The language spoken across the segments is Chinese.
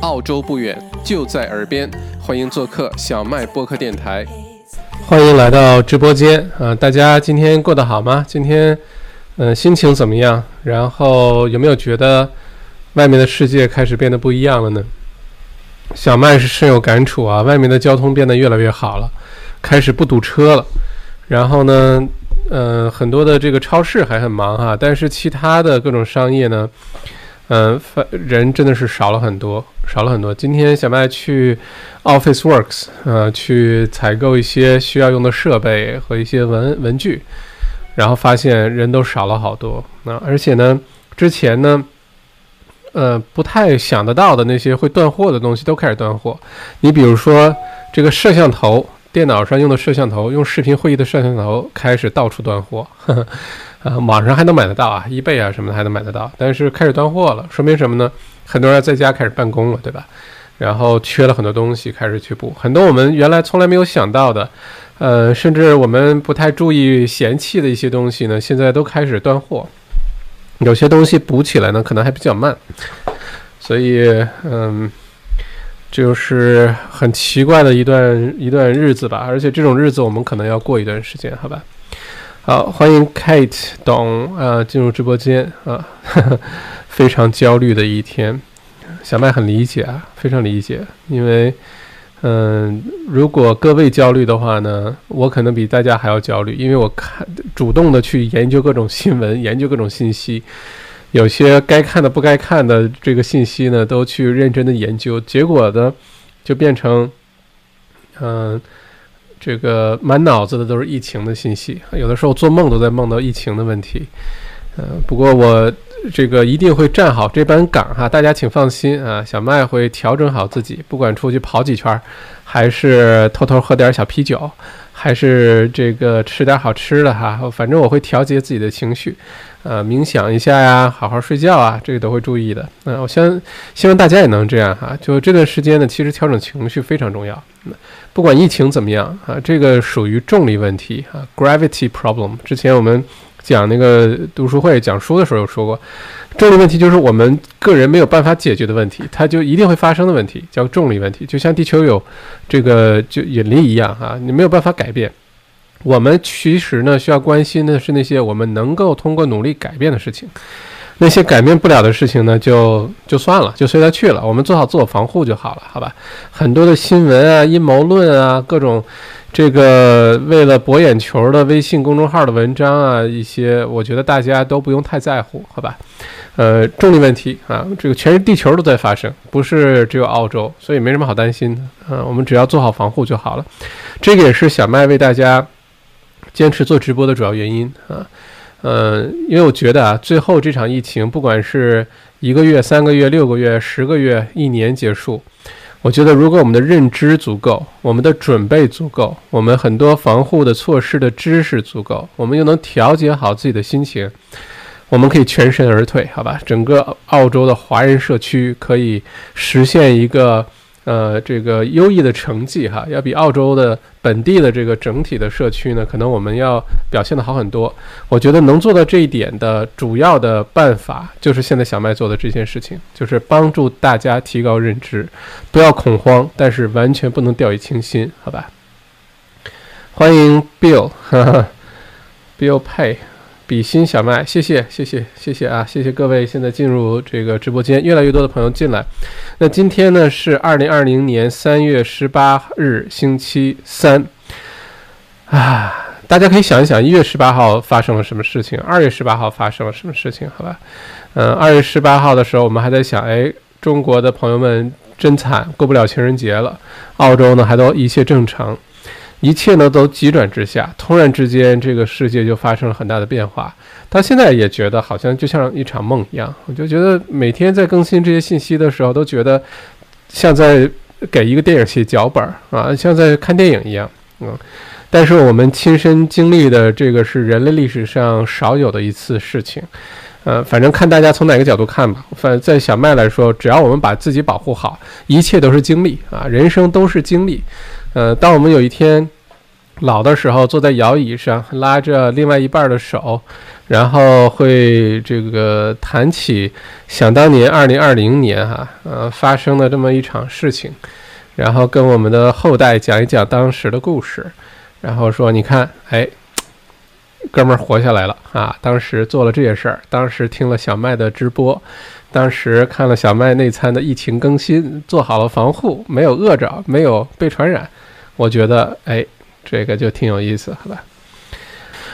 澳洲不远，就在耳边，欢迎做客小麦播客电台。欢迎来到直播间啊！大家今天过得好吗？今天，嗯，心情怎么样？然后有没有觉得外面的世界开始变得不一样了呢？小麦是深有感触啊！外面的交通变得越来越好了，开始不堵车了。然后呢，嗯，很多的这个超市还很忙哈，但是其他的各种商业呢？嗯，人真的是少了很多，少了很多。今天小麦去 Office Works，呃，去采购一些需要用的设备和一些文文具，然后发现人都少了好多。那而且呢，之前呢，呃，不太想得到的那些会断货的东西都开始断货。你比如说这个摄像头，电脑上用的摄像头，用视频会议的摄像头开始到处断货。呵 呵啊，网上还能买得到啊，易贝啊什么的还能买得到，但是开始断货了，说明什么呢？很多人在家开始办公了，对吧？然后缺了很多东西，开始去补。很多我们原来从来没有想到的，呃，甚至我们不太注意、嫌弃的一些东西呢，现在都开始断货。有些东西补起来呢，可能还比较慢。所以，嗯，就是很奇怪的一段一段日子吧。而且这种日子我们可能要过一段时间，好吧？好，欢迎 Kate 董啊进入直播间啊，非常焦虑的一天，小麦很理解啊，非常理解，因为嗯，如果各位焦虑的话呢，我可能比大家还要焦虑，因为我看主动的去研究各种新闻，研究各种信息，有些该看的不该看的这个信息呢，都去认真的研究，结果呢，就变成嗯。这个满脑子的都是疫情的信息，有的时候做梦都在梦到疫情的问题。呃，不过我这个一定会站好这班岗哈，大家请放心啊。小麦会调整好自己，不管出去跑几圈，还是偷偷喝点小啤酒，还是这个吃点好吃的哈，反正我会调节自己的情绪，呃，冥想一下呀，好好睡觉啊，这个都会注意的。嗯，我希望希望大家也能这样哈。就这段时间呢，其实调整情绪非常重要。不管疫情怎么样啊，这个属于重力问题啊，gravity problem。之前我们讲那个读书会讲书的时候有说过，重力问题就是我们个人没有办法解决的问题，它就一定会发生的问题，叫重力问题。就像地球有这个就引力一样啊，你没有办法改变。我们其实呢，需要关心的是那些我们能够通过努力改变的事情。那些改变不了的事情呢，就就算了，就随他去了。我们做好自我防护就好了，好吧？很多的新闻啊、阴谋论啊、各种这个为了博眼球的微信公众号的文章啊，一些我觉得大家都不用太在乎，好吧？呃，重力问题啊，这个全是地球都在发生，不是只有澳洲，所以没什么好担心的。嗯，我们只要做好防护就好了。这个也是小麦为大家坚持做直播的主要原因啊。嗯，因为我觉得啊，最后这场疫情，不管是一个月、三个月、六个月、十个月、一年结束，我觉得如果我们的认知足够，我们的准备足够，我们很多防护的措施的知识足够，我们又能调节好自己的心情，我们可以全身而退，好吧？整个澳洲的华人社区可以实现一个。呃，这个优异的成绩哈，要比澳洲的本地的这个整体的社区呢，可能我们要表现的好很多。我觉得能做到这一点的主要的办法，就是现在小麦做的这件事情，就是帮助大家提高认知，不要恐慌，但是完全不能掉以轻心，好吧？欢迎 Bill，哈哈，Bill Pay。比心小麦，谢谢谢谢谢谢啊！谢谢各位，现在进入这个直播间，越来越多的朋友进来。那今天呢是二零二零年三月十八日，星期三啊！大家可以想一想，一月十八号发生了什么事情？二月十八号发生了什么事情？好吧，嗯，二月十八号的时候，我们还在想，哎，中国的朋友们真惨，过不了情人节了。澳洲呢，还都一切正常。一切呢都急转直下，突然之间，这个世界就发生了很大的变化。他现在也觉得好像就像一场梦一样，我就觉得每天在更新这些信息的时候，都觉得像在给一个电影写脚本啊，像在看电影一样。嗯，但是我们亲身经历的这个是人类历史上少有的一次事情。呃，反正看大家从哪个角度看吧。反在小麦来说，只要我们把自己保护好，一切都是经历啊，人生都是经历。呃，当我们有一天老的时候坐在摇椅上，拉着另外一半的手，然后会这个谈起想当年二零二零年哈呃发生的这么一场事情，然后跟我们的后代讲一讲当时的故事，然后说你看，哎，哥们儿活下来了啊！当时做了这些事儿，当时听了小麦的直播，当时看了小麦内参的疫情更新，做好了防护，没有饿着，没有被传染，我觉得哎。这个就挺有意思，好吧？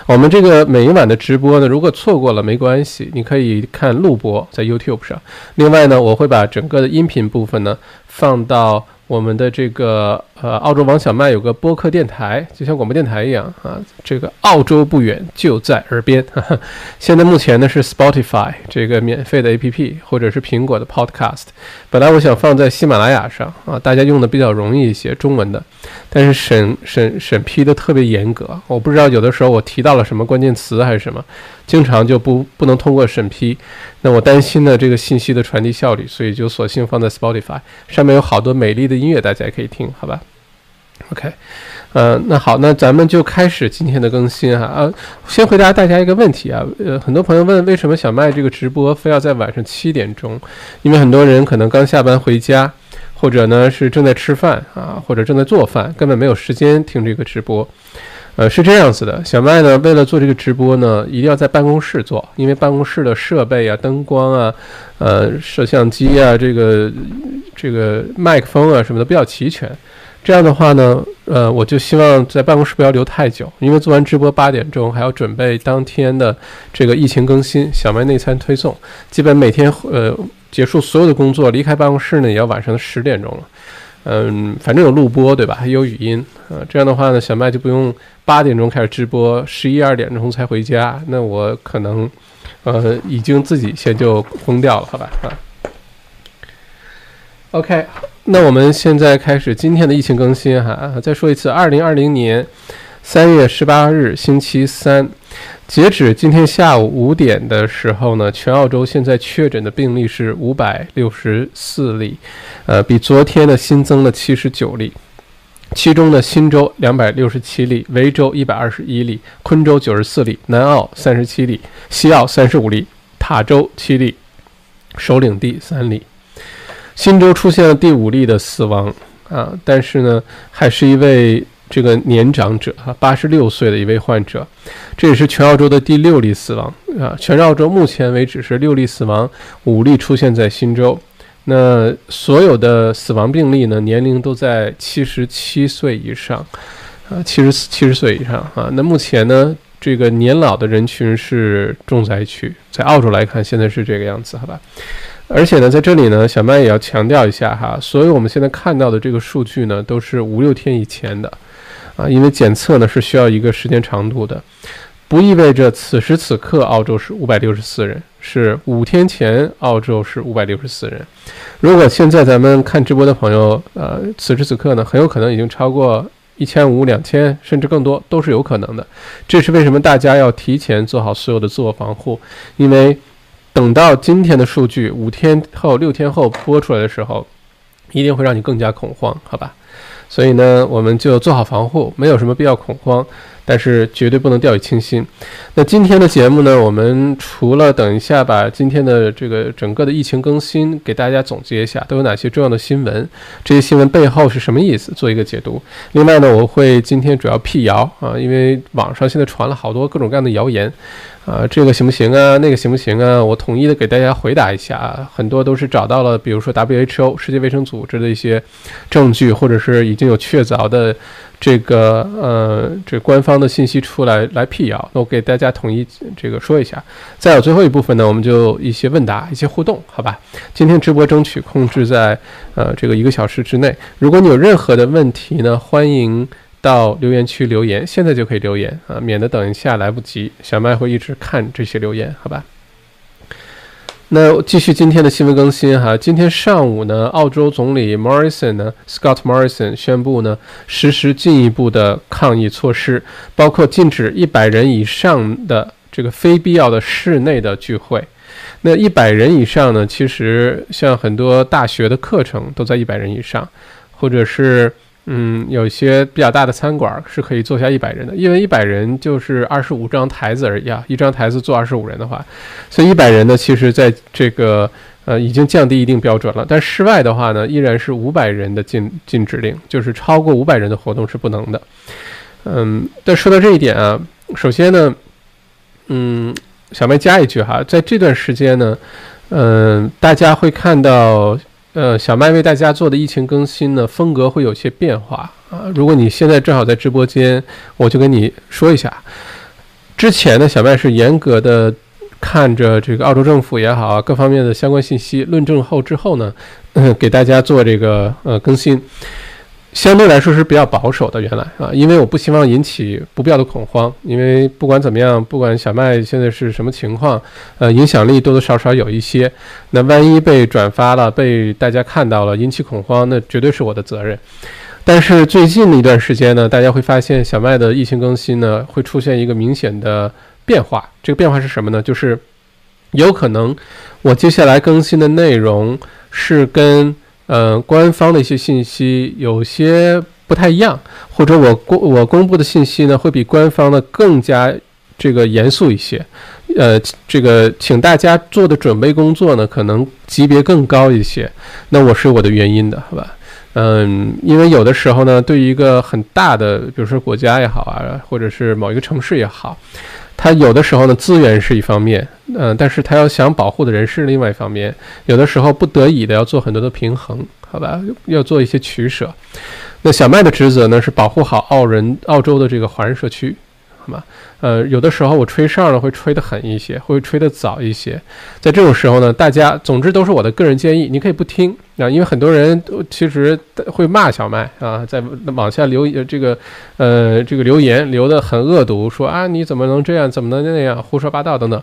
我们这个每一晚的直播呢，如果错过了没关系，你可以看录播在 YouTube 上。另外呢，我会把整个的音频部分呢放到。我们的这个呃，澳洲王小麦有个播客电台，就像广播电台一样啊。这个澳洲不远，就在耳边。现在目前呢是 Spotify 这个免费的 APP，或者是苹果的 Podcast。本来我想放在喜马拉雅上啊，大家用的比较容易一些，中文的。但是审审审批的特别严格，我不知道有的时候我提到了什么关键词还是什么。经常就不不能通过审批，那我担心呢这个信息的传递效率，所以就索性放在 Spotify 上面有好多美丽的音乐，大家也可以听，好吧？OK，呃，那好，那咱们就开始今天的更新哈啊，先回答大家一个问题啊，呃，很多朋友问为什么小麦这个直播非要在晚上七点钟？因为很多人可能刚下班回家，或者呢是正在吃饭啊，或者正在做饭，根本没有时间听这个直播。呃，是这样子的，小麦呢，为了做这个直播呢，一定要在办公室做，因为办公室的设备啊、灯光啊、呃、摄像机啊、这个这个麦克风啊什么的比较齐全。这样的话呢，呃，我就希望在办公室不要留太久，因为做完直播八点钟还要准备当天的这个疫情更新、小麦内参推送，基本每天呃结束所有的工作，离开办公室呢也要晚上的十点钟了。嗯，反正有录播对吧？还有语音啊，这样的话呢，小麦就不用八点钟开始直播，十一二点钟才回家。那我可能，呃，已经自己先就疯掉了，好吧？啊，OK，那我们现在开始今天的疫情更新哈。再说一次，二零二零年三月十八日星期三。截止今天下午五点的时候呢，全澳洲现在确诊的病例是五百六十四例，呃，比昨天呢新增了七十九例，其中呢新州两百六十七例，维州一百二十一例，昆州九十四例，南澳三十七例，西澳三十五例，塔州七例，首领地三例，新州出现了第五例的死亡啊，但是呢还是一位。这个年长者哈，八十六岁的一位患者，这也是全澳洲的第六例死亡啊！全澳洲目前为止是六例死亡，五例出现在新州。那所有的死亡病例呢，年龄都在七十七岁以上啊，七十七十岁以上啊。那目前呢，这个年老的人群是重灾区，在澳洲来看，现在是这个样子，好吧？而且呢，在这里呢，小麦也要强调一下哈，所有我们现在看到的这个数据呢，都是五六天以前的。啊，因为检测呢是需要一个时间长度的，不意味着此时此刻澳洲是五百六十四人，是五天前澳洲是五百六十四人。如果现在咱们看直播的朋友，呃，此时此刻呢，很有可能已经超过一千五、两千，甚至更多，都是有可能的。这是为什么大家要提前做好所有的自我防护？因为等到今天的数据五天后、六天后播出来的时候，一定会让你更加恐慌，好吧？所以呢，我们就做好防护，没有什么必要恐慌，但是绝对不能掉以轻心。那今天的节目呢，我们除了等一下把今天的这个整个的疫情更新给大家总结一下，都有哪些重要的新闻，这些新闻背后是什么意思，做一个解读。另外呢，我会今天主要辟谣啊，因为网上现在传了好多各种各样的谣言。啊，这个行不行啊？那个行不行啊？我统一的给大家回答一下啊。很多都是找到了，比如说 WHO 世界卫生组织的一些证据，或者是已经有确凿的这个呃这官方的信息出来来辟谣。那我给大家统一这个说一下。再有最后一部分呢，我们就一些问答、一些互动，好吧？今天直播争取控制在呃这个一个小时之内。如果你有任何的问题呢，欢迎。到留言区留言，现在就可以留言啊，免得等一下来不及。小麦会一直看这些留言，好吧？那继续今天的新闻更新哈。今天上午呢，澳洲总理 Morrison 呢，Scott Morrison 宣布呢，实施进一步的抗疫措施，包括禁止一百人以上的这个非必要的室内的聚会。那一百人以上呢，其实像很多大学的课程都在一百人以上，或者是。嗯，有一些比较大的餐馆是可以坐下一百人的，因为一百人就是二十五张台子而已啊，一张台子坐二十五人的话，所以一百人呢，其实在这个呃已经降低一定标准了。但室外的话呢，依然是五百人的禁禁止令，就是超过五百人的活动是不能的。嗯，但说到这一点啊，首先呢，嗯，小麦加一句哈，在这段时间呢，嗯，大家会看到。呃，小麦为大家做的疫情更新呢，风格会有些变化啊。如果你现在正好在直播间，我就跟你说一下。之前呢，小麦是严格的看着这个澳洲政府也好啊，各方面的相关信息论证后之后呢，给大家做这个呃更新。相对来说是比较保守的，原来啊，因为我不希望引起不必要的恐慌，因为不管怎么样，不管小麦现在是什么情况，呃，影响力多多少少有一些，那万一被转发了，被大家看到了，引起恐慌，那绝对是我的责任。但是最近的一段时间呢，大家会发现小麦的疫情更新呢，会出现一个明显的变化，这个变化是什么呢？就是有可能我接下来更新的内容是跟。呃，官方的一些信息有些不太一样，或者我公我公布的信息呢，会比官方的更加这个严肃一些。呃，这个请大家做的准备工作呢，可能级别更高一些。那我是我的原因的，好吧？嗯，因为有的时候呢，对于一个很大的，比如说国家也好啊，或者是某一个城市也好。他有的时候呢，资源是一方面，嗯，但是他要想保护的人是另外一方面，有的时候不得已的要做很多的平衡，好吧，要做一些取舍。那小麦的职责呢，是保护好澳人、澳洲的这个华人社区。嘛，呃，有的时候我吹哨呢会吹得狠一些，会吹得早一些。在这种时候呢，大家总之都是我的个人建议，你可以不听啊，因为很多人都其实会骂小麦啊，在往下留这个呃这个留言留得很恶毒，说啊你怎么能这样，怎么能那样，胡说八道等等。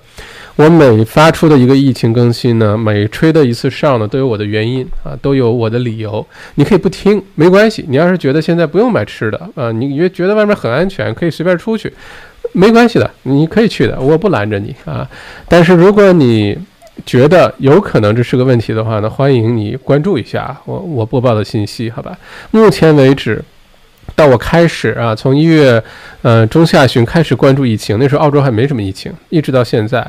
我每发出的一个疫情更新呢，每吹的一次哨呢，都有我的原因啊，都有我的理由。你可以不听，没关系。你要是觉得现在不用买吃的啊，你越觉得外面很安全，可以随便出去，没关系的，你可以去的，我不拦着你啊。但是如果你觉得有可能这是个问题的话呢，欢迎你关注一下我我播报的信息，好吧？目前为止。到我开始啊，从一月呃中下旬开始关注疫情，那时候澳洲还没什么疫情，一直到现在，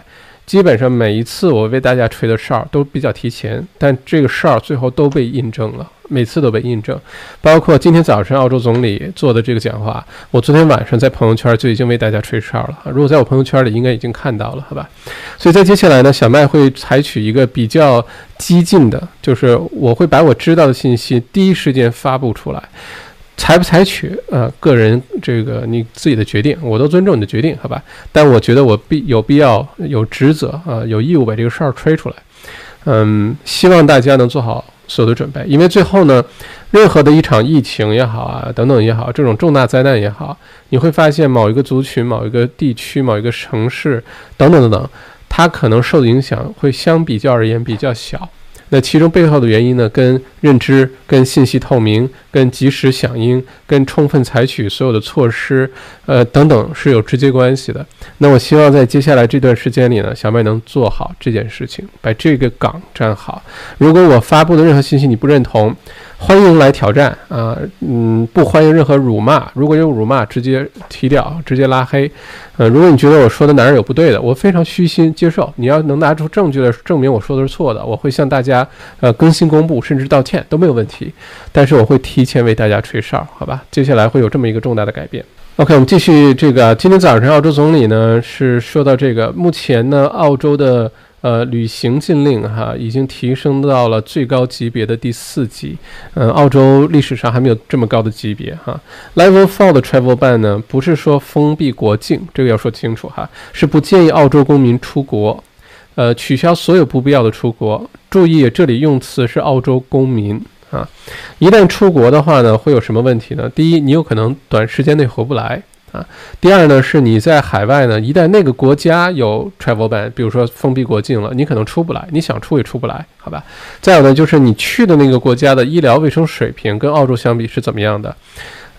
基本上每一次我为大家吹的哨都比较提前，但这个哨最后都被印证了，每次都被印证。包括今天早晨澳洲总理做的这个讲话，我昨天晚上在朋友圈就已经为大家吹哨了。如果在我朋友圈里，应该已经看到了，好吧？所以在接下来呢，小麦会采取一个比较激进的，就是我会把我知道的信息第一时间发布出来。采不采取，呃，个人这个你自己的决定，我都尊重你的决定，好吧？但我觉得我必有必要、有职责啊，有义务把这个事儿吹出来。嗯，希望大家能做好所有的准备，因为最后呢，任何的一场疫情也好啊，等等也好，这种重大灾难也好，你会发现某一个族群、某一个地区、某一个城市等等等等，它可能受的影响会相比较而言比较小。那其中背后的原因呢，跟认知、跟信息透明、跟及时响应、跟充分采取所有的措施，呃等等是有直接关系的。那我希望在接下来这段时间里呢，小麦能做好这件事情，把这个岗站好。如果我发布的任何信息你不认同，欢迎来挑战啊，嗯，不欢迎任何辱骂。如果有辱骂，直接踢掉，直接拉黑。呃，如果你觉得我说的哪儿有不对的，我非常虚心接受。你要能拿出证据来证明我说的是错的，我会向大家呃更新公布，甚至道歉都没有问题。但是我会提前为大家吹哨，好吧？接下来会有这么一个重大的改变。OK，我们继续这个。今天早上，澳洲总理呢是说到这个，目前呢，澳洲的。呃，旅行禁令哈已经提升到了最高级别的第四级，嗯，澳洲历史上还没有这么高的级别哈。Level Four 的 Travel Ban 呢，不是说封闭国境，这个要说清楚哈，是不建议澳洲公民出国，呃，取消所有不必要的出国。注意，这里用词是澳洲公民啊。一旦出国的话呢，会有什么问题呢？第一，你有可能短时间内回不来。啊，第二呢，是你在海外呢，一旦那个国家有 travel ban，比如说封闭国境了，你可能出不来，你想出也出不来，好吧？再有呢，就是你去的那个国家的医疗卫生水平跟澳洲相比是怎么样的？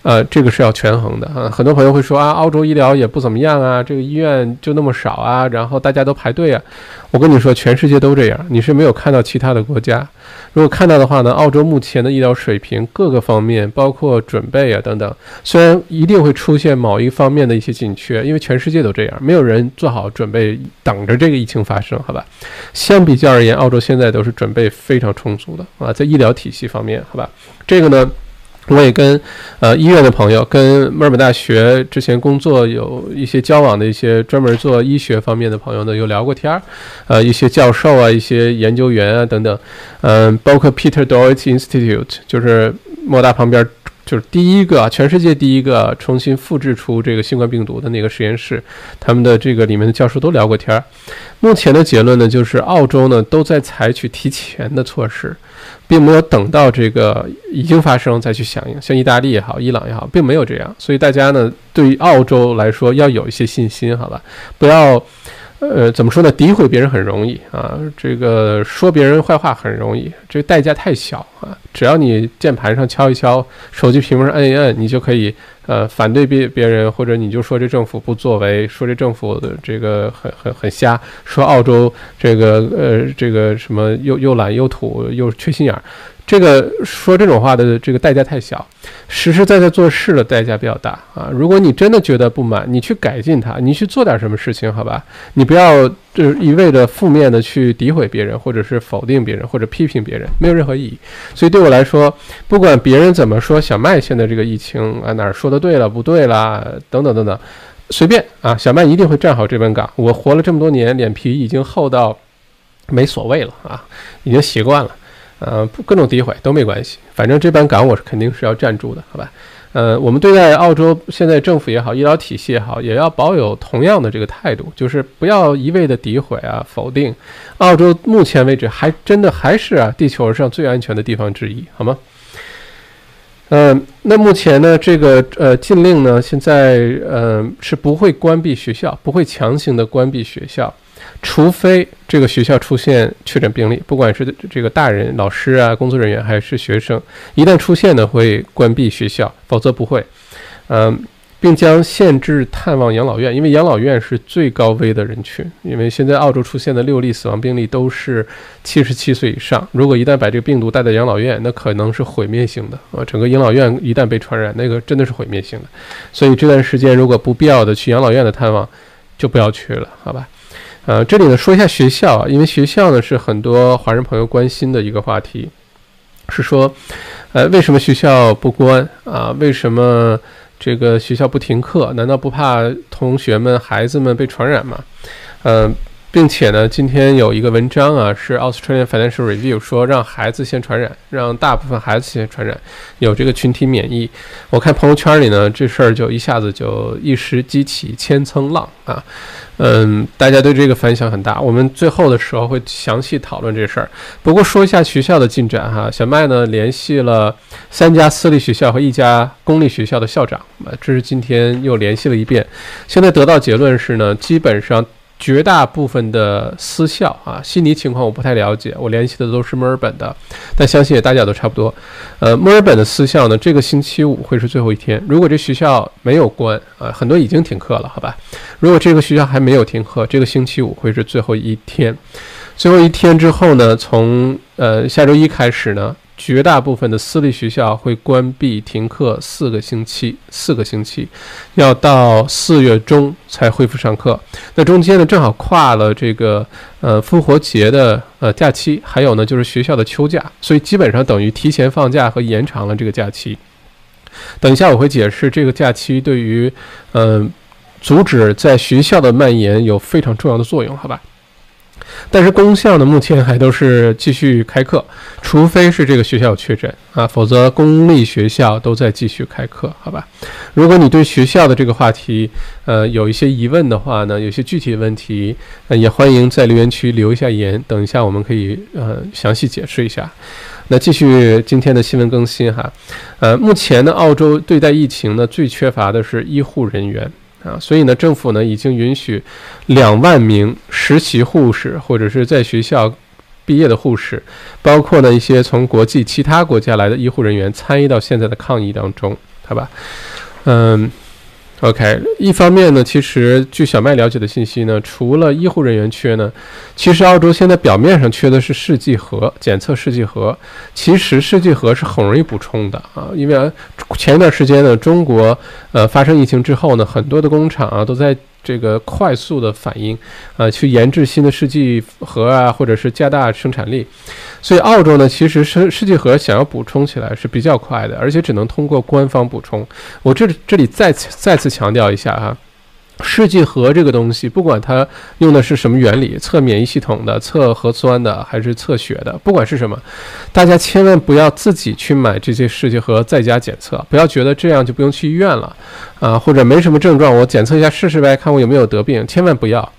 呃，这个是要权衡的啊。很多朋友会说啊，澳洲医疗也不怎么样啊，这个医院就那么少啊，然后大家都排队啊。我跟你说，全世界都这样，你是没有看到其他的国家。如果看到的话呢，澳洲目前的医疗水平各个方面，包括准备啊等等，虽然一定会出现某一方面的一些紧缺，因为全世界都这样，没有人做好准备等着这个疫情发生，好吧？相比较而言，澳洲现在都是准备非常充足的啊，在医疗体系方面，好吧？这个呢？我也跟呃医院的朋友，跟墨尔本大学之前工作有一些交往的一些专门做医学方面的朋友呢，有聊过天儿，呃，一些教授啊，一些研究员啊等等，嗯，包括 Peter Doherty Institute，就是莫大旁边，就是第一个全世界第一个重新复制出这个新冠病毒的那个实验室，他们的这个里面的教授都聊过天儿。目前的结论呢，就是澳洲呢都在采取提前的措施。并没有等到这个已经发生再去响应，像意大利也好，伊朗也好，并没有这样。所以大家呢，对于澳洲来说要有一些信心，好吧？不要，呃，怎么说呢？诋毁别人很容易啊，这个说别人坏话很容易，这个代价太小啊。只要你键盘上敲一敲，手机屏幕上摁一摁，你就可以。呃，反对别别人，或者你就说这政府不作为，说这政府的这个很很很瞎，说澳洲这个呃这个什么又又懒又土又缺心眼儿。这个说这种话的这个代价太小，实实在在做事的代价比较大啊！如果你真的觉得不满，你去改进它，你去做点什么事情，好吧？你不要就是一味的负面的去诋毁别人，或者是否定别人，或者批评别人，没有任何意义。所以对我来说，不管别人怎么说，小麦现在这个疫情啊哪儿说的对了不对啦，等等等等，随便啊，小麦一定会站好这本岗。我活了这么多年，脸皮已经厚到没所谓了啊，已经习惯了。呃，各种诋毁都没关系，反正这班岗我是肯定是要站住的，好吧？呃，我们对待澳洲现在政府也好，医疗体系也好，也要保有同样的这个态度，就是不要一味的诋毁啊、否定。澳洲目前为止还真的还是啊，地球上最安全的地方之一，好吗？嗯，那目前呢，这个呃禁令呢，现在呃是不会关闭学校，不会强行的关闭学校。除非这个学校出现确诊病例，不管是这个大人、老师啊、工作人员还是学生，一旦出现呢，会关闭学校，否则不会。嗯，并将限制探望养老院，因为养老院是最高危的人群。因为现在澳洲出现的六例死亡病例都是七十七岁以上，如果一旦把这个病毒带到养老院，那可能是毁灭性的啊！整个养老院一旦被传染，那个真的是毁灭性的。所以这段时间如果不必要的去养老院的探望，就不要去了，好吧？呃，这里呢说一下学校啊，因为学校呢是很多华人朋友关心的一个话题，是说，呃，为什么学校不关啊？为什么这个学校不停课？难道不怕同学们、孩子们被传染吗？嗯。并且呢，今天有一个文章啊，是 Australian Financial Review 说让孩子先传染，让大部分孩子先传染，有这个群体免疫。我看朋友圈里呢，这事儿就一下子就一时激起千层浪啊，嗯，大家对这个反响很大。我们最后的时候会详细讨论这事儿。不过说一下学校的进展哈，小麦呢联系了三家私立学校和一家公立学校的校长，啊，这是今天又联系了一遍，现在得到结论是呢，基本上。绝大部分的私校啊，悉尼情况我不太了解，我联系的都是墨尔本的，但相信也大家都差不多。呃，墨尔本的私校呢，这个星期五会是最后一天。如果这学校没有关啊，很多已经停课了，好吧？如果这个学校还没有停课，这个星期五会是最后一天。最后一天之后呢，从呃下周一开始呢。绝大部分的私立学校会关闭停课四个星期，四个星期，要到四月中才恢复上课。那中间呢，正好跨了这个呃复活节的呃假期，还有呢就是学校的秋假，所以基本上等于提前放假和延长了这个假期。等一下我会解释这个假期对于嗯阻止在学校的蔓延有非常重要的作用，好吧？但是公校呢，目前还都是继续开课，除非是这个学校有确诊啊，否则公立学校都在继续开课，好吧？如果你对学校的这个话题，呃，有一些疑问的话呢，有些具体问题，呃，也欢迎在留言区留一下言，等一下我们可以呃详细解释一下。那继续今天的新闻更新哈，呃，目前呢，澳洲对待疫情呢，最缺乏的是医护人员。啊，所以呢，政府呢已经允许两万名实习护士或者是在学校毕业的护士，包括呢一些从国际其他国家来的医护人员参与到现在的抗疫当中。好吧？嗯。OK，一方面呢，其实据小麦了解的信息呢，除了医护人员缺呢，其实澳洲现在表面上缺的是试剂盒，检测试剂盒。其实试剂盒是很容易补充的啊，因为前一段时间呢，中国呃发生疫情之后呢，很多的工厂啊都在。这个快速的反应，呃，去研制新的试剂盒啊，或者是加大生产力，所以澳洲呢，其实试试剂盒想要补充起来是比较快的，而且只能通过官方补充。我这这里再次再次强调一下哈。试剂盒这个东西，不管它用的是什么原理，测免疫系统的、测核酸的，还是测血的，不管是什么，大家千万不要自己去买这些试剂盒在家检测，不要觉得这样就不用去医院了，啊，或者没什么症状，我检测一下试试呗，看我有没有得病，千万不要。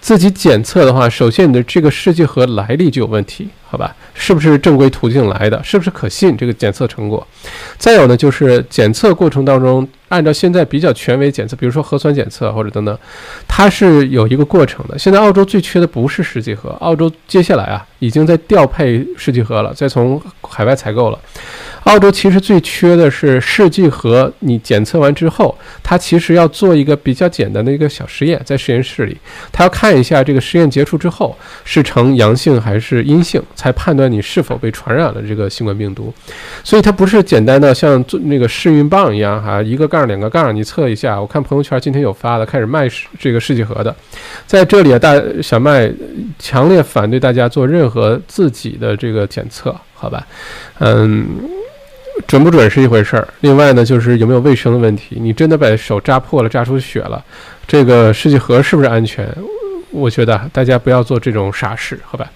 自己检测的话，首先你的这个试剂盒来历就有问题，好吧？是不是正规途径来的？是不是可信？这个检测成果。再有呢，就是检测过程当中，按照现在比较权威检测，比如说核酸检测或者等等，它是有一个过程的。现在澳洲最缺的不是试剂盒，澳洲接下来啊已经在调配试剂盒了，再从海外采购了。澳洲其实最缺的是试剂盒，你检测完之后，它其实要做一个比较简单的一个小实验，在实验室里，它要看一下这个实验结束之后是呈阳性还是阴性，才判断你是否被传染了这个新冠病毒。所以它不是简单的像做那个试孕棒一样哈，一个杠两个杠你测一下。我看朋友圈今天有发的，开始卖这个试剂盒的，在这里啊，大小麦强烈反对大家做任何和自己的这个检测，好吧？嗯。准不准是一回事儿，另外呢，就是有没有卫生的问题。你真的把手扎破了、扎出血了，这个试剂盒是不是安全？我觉得大家不要做这种傻事，好吧？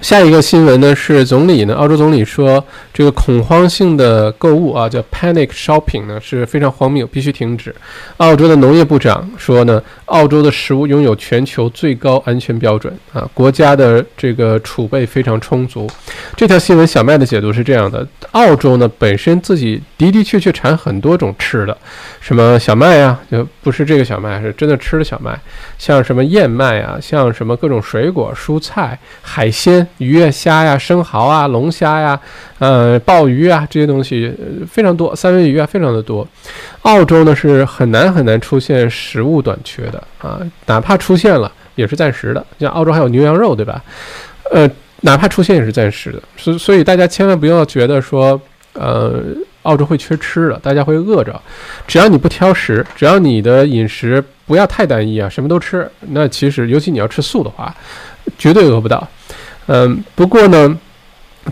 下一个新闻呢是总理呢，澳洲总理说这个恐慌性的购物啊，叫 panic shopping 呢是非常荒谬，必须停止。澳洲的农业部长说呢，澳洲的食物拥有全球最高安全标准啊，国家的这个储备非常充足。这条新闻小麦的解读是这样的：澳洲呢本身自己的的确确产很多种吃的，什么小麦呀，就不是这个小麦，是真的吃的小麦，像什么燕麦啊，像什么各种水果、蔬菜、海鲜。鱼啊、虾呀、生蚝啊、龙虾呀、呃、鲍鱼啊，这些东西非常多，三文鱼啊，非常的多。澳洲呢是很难很难出现食物短缺的啊，哪怕出现了也是暂时的。像澳洲还有牛羊肉，对吧？呃，哪怕出现也是暂时的。所所以大家千万不要觉得说，呃，澳洲会缺吃的，大家会饿着。只要你不挑食，只要你的饮食不要太单一啊，什么都吃，那其实尤其你要吃素的话，绝对饿不到。嗯，不过呢，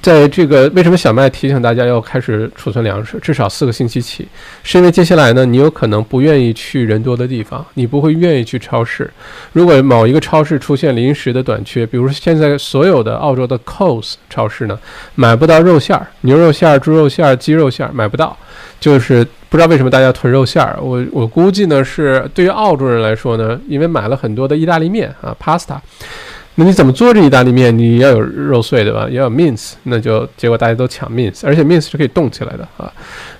在这个为什么小麦提醒大家要开始储存粮食，至少四个星期起，是因为接下来呢，你有可能不愿意去人多的地方，你不会愿意去超市。如果某一个超市出现临时的短缺，比如说现在所有的澳洲的 Coles 超市呢，买不到肉馅儿，牛肉馅儿、猪肉馅儿、鸡肉馅儿买不到，就是不知道为什么大家囤肉馅儿。我我估计呢，是对于澳洲人来说呢，因为买了很多的意大利面啊，pasta。那你怎么做这意大利面？你要有肉碎对吧？要有 mince，那就结果大家都抢 mince，而且 mince 是可以冻起来的啊。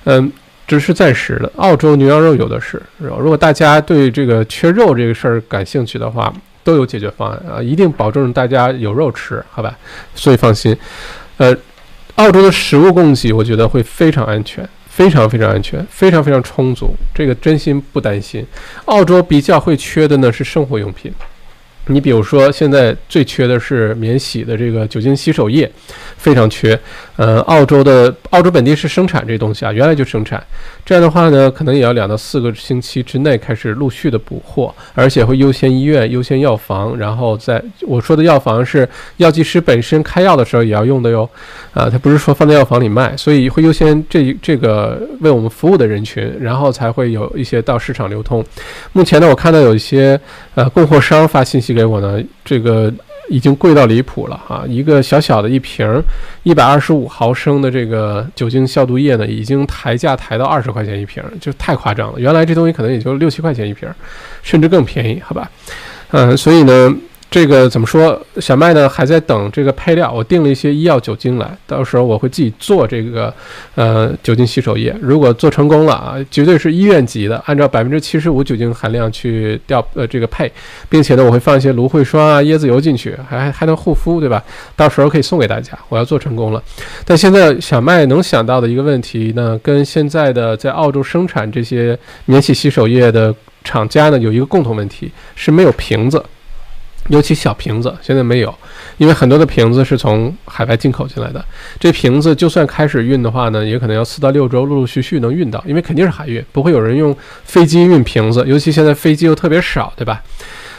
嗯，只是暂时的。澳洲牛羊肉有的是，如果大家对这个缺肉这个事儿感兴趣的话，都有解决方案啊，一定保证大家有肉吃，好吧？所以放心。呃，澳洲的食物供给我觉得会非常安全，非常非常安全，非常非常充足，这个真心不担心。澳洲比较会缺的呢是生活用品。你比如说，现在最缺的是免洗的这个酒精洗手液，非常缺。呃，澳洲的澳洲本地是生产这东西啊，原来就生产。这样的话呢，可能也要两到四个星期之内开始陆续的补货，而且会优先医院、优先药房，然后在我说的药房是药剂师本身开药的时候也要用的哟。啊，它不是说放在药房里卖，所以会优先这这个为我们服务的人群，然后才会有一些到市场流通。目前呢，我看到有一些呃供货商发信息给我呢，这个。已经贵到离谱了哈！一个小小的一瓶一百二十五毫升的这个酒精消毒液呢，已经抬价抬到二十块钱一瓶，就太夸张了。原来这东西可能也就六七块钱一瓶，甚至更便宜，好吧？嗯，所以呢，这个怎么说？小麦呢还在等这个配料，我订了一些医药酒精来，到时候我会自己做这个呃酒精洗手液。如果做成功了啊，绝对是医院级的，按照百分之七十五酒精含量去调呃这个配，并且呢我会放一些芦荟霜啊、椰子油进去，还还能护肤，对吧？到时候可以送给大家。我要做成功了，但现在小麦能想到的一个问题呢，跟现在的在澳洲生产这些免洗洗手液的厂家呢有一个共同问题，是没有瓶子。尤其小瓶子现在没有，因为很多的瓶子是从海外进口进来的。这瓶子就算开始运的话呢，也可能要四到六周，陆陆续续能运到，因为肯定是海运，不会有人用飞机运瓶子。尤其现在飞机又特别少，对吧？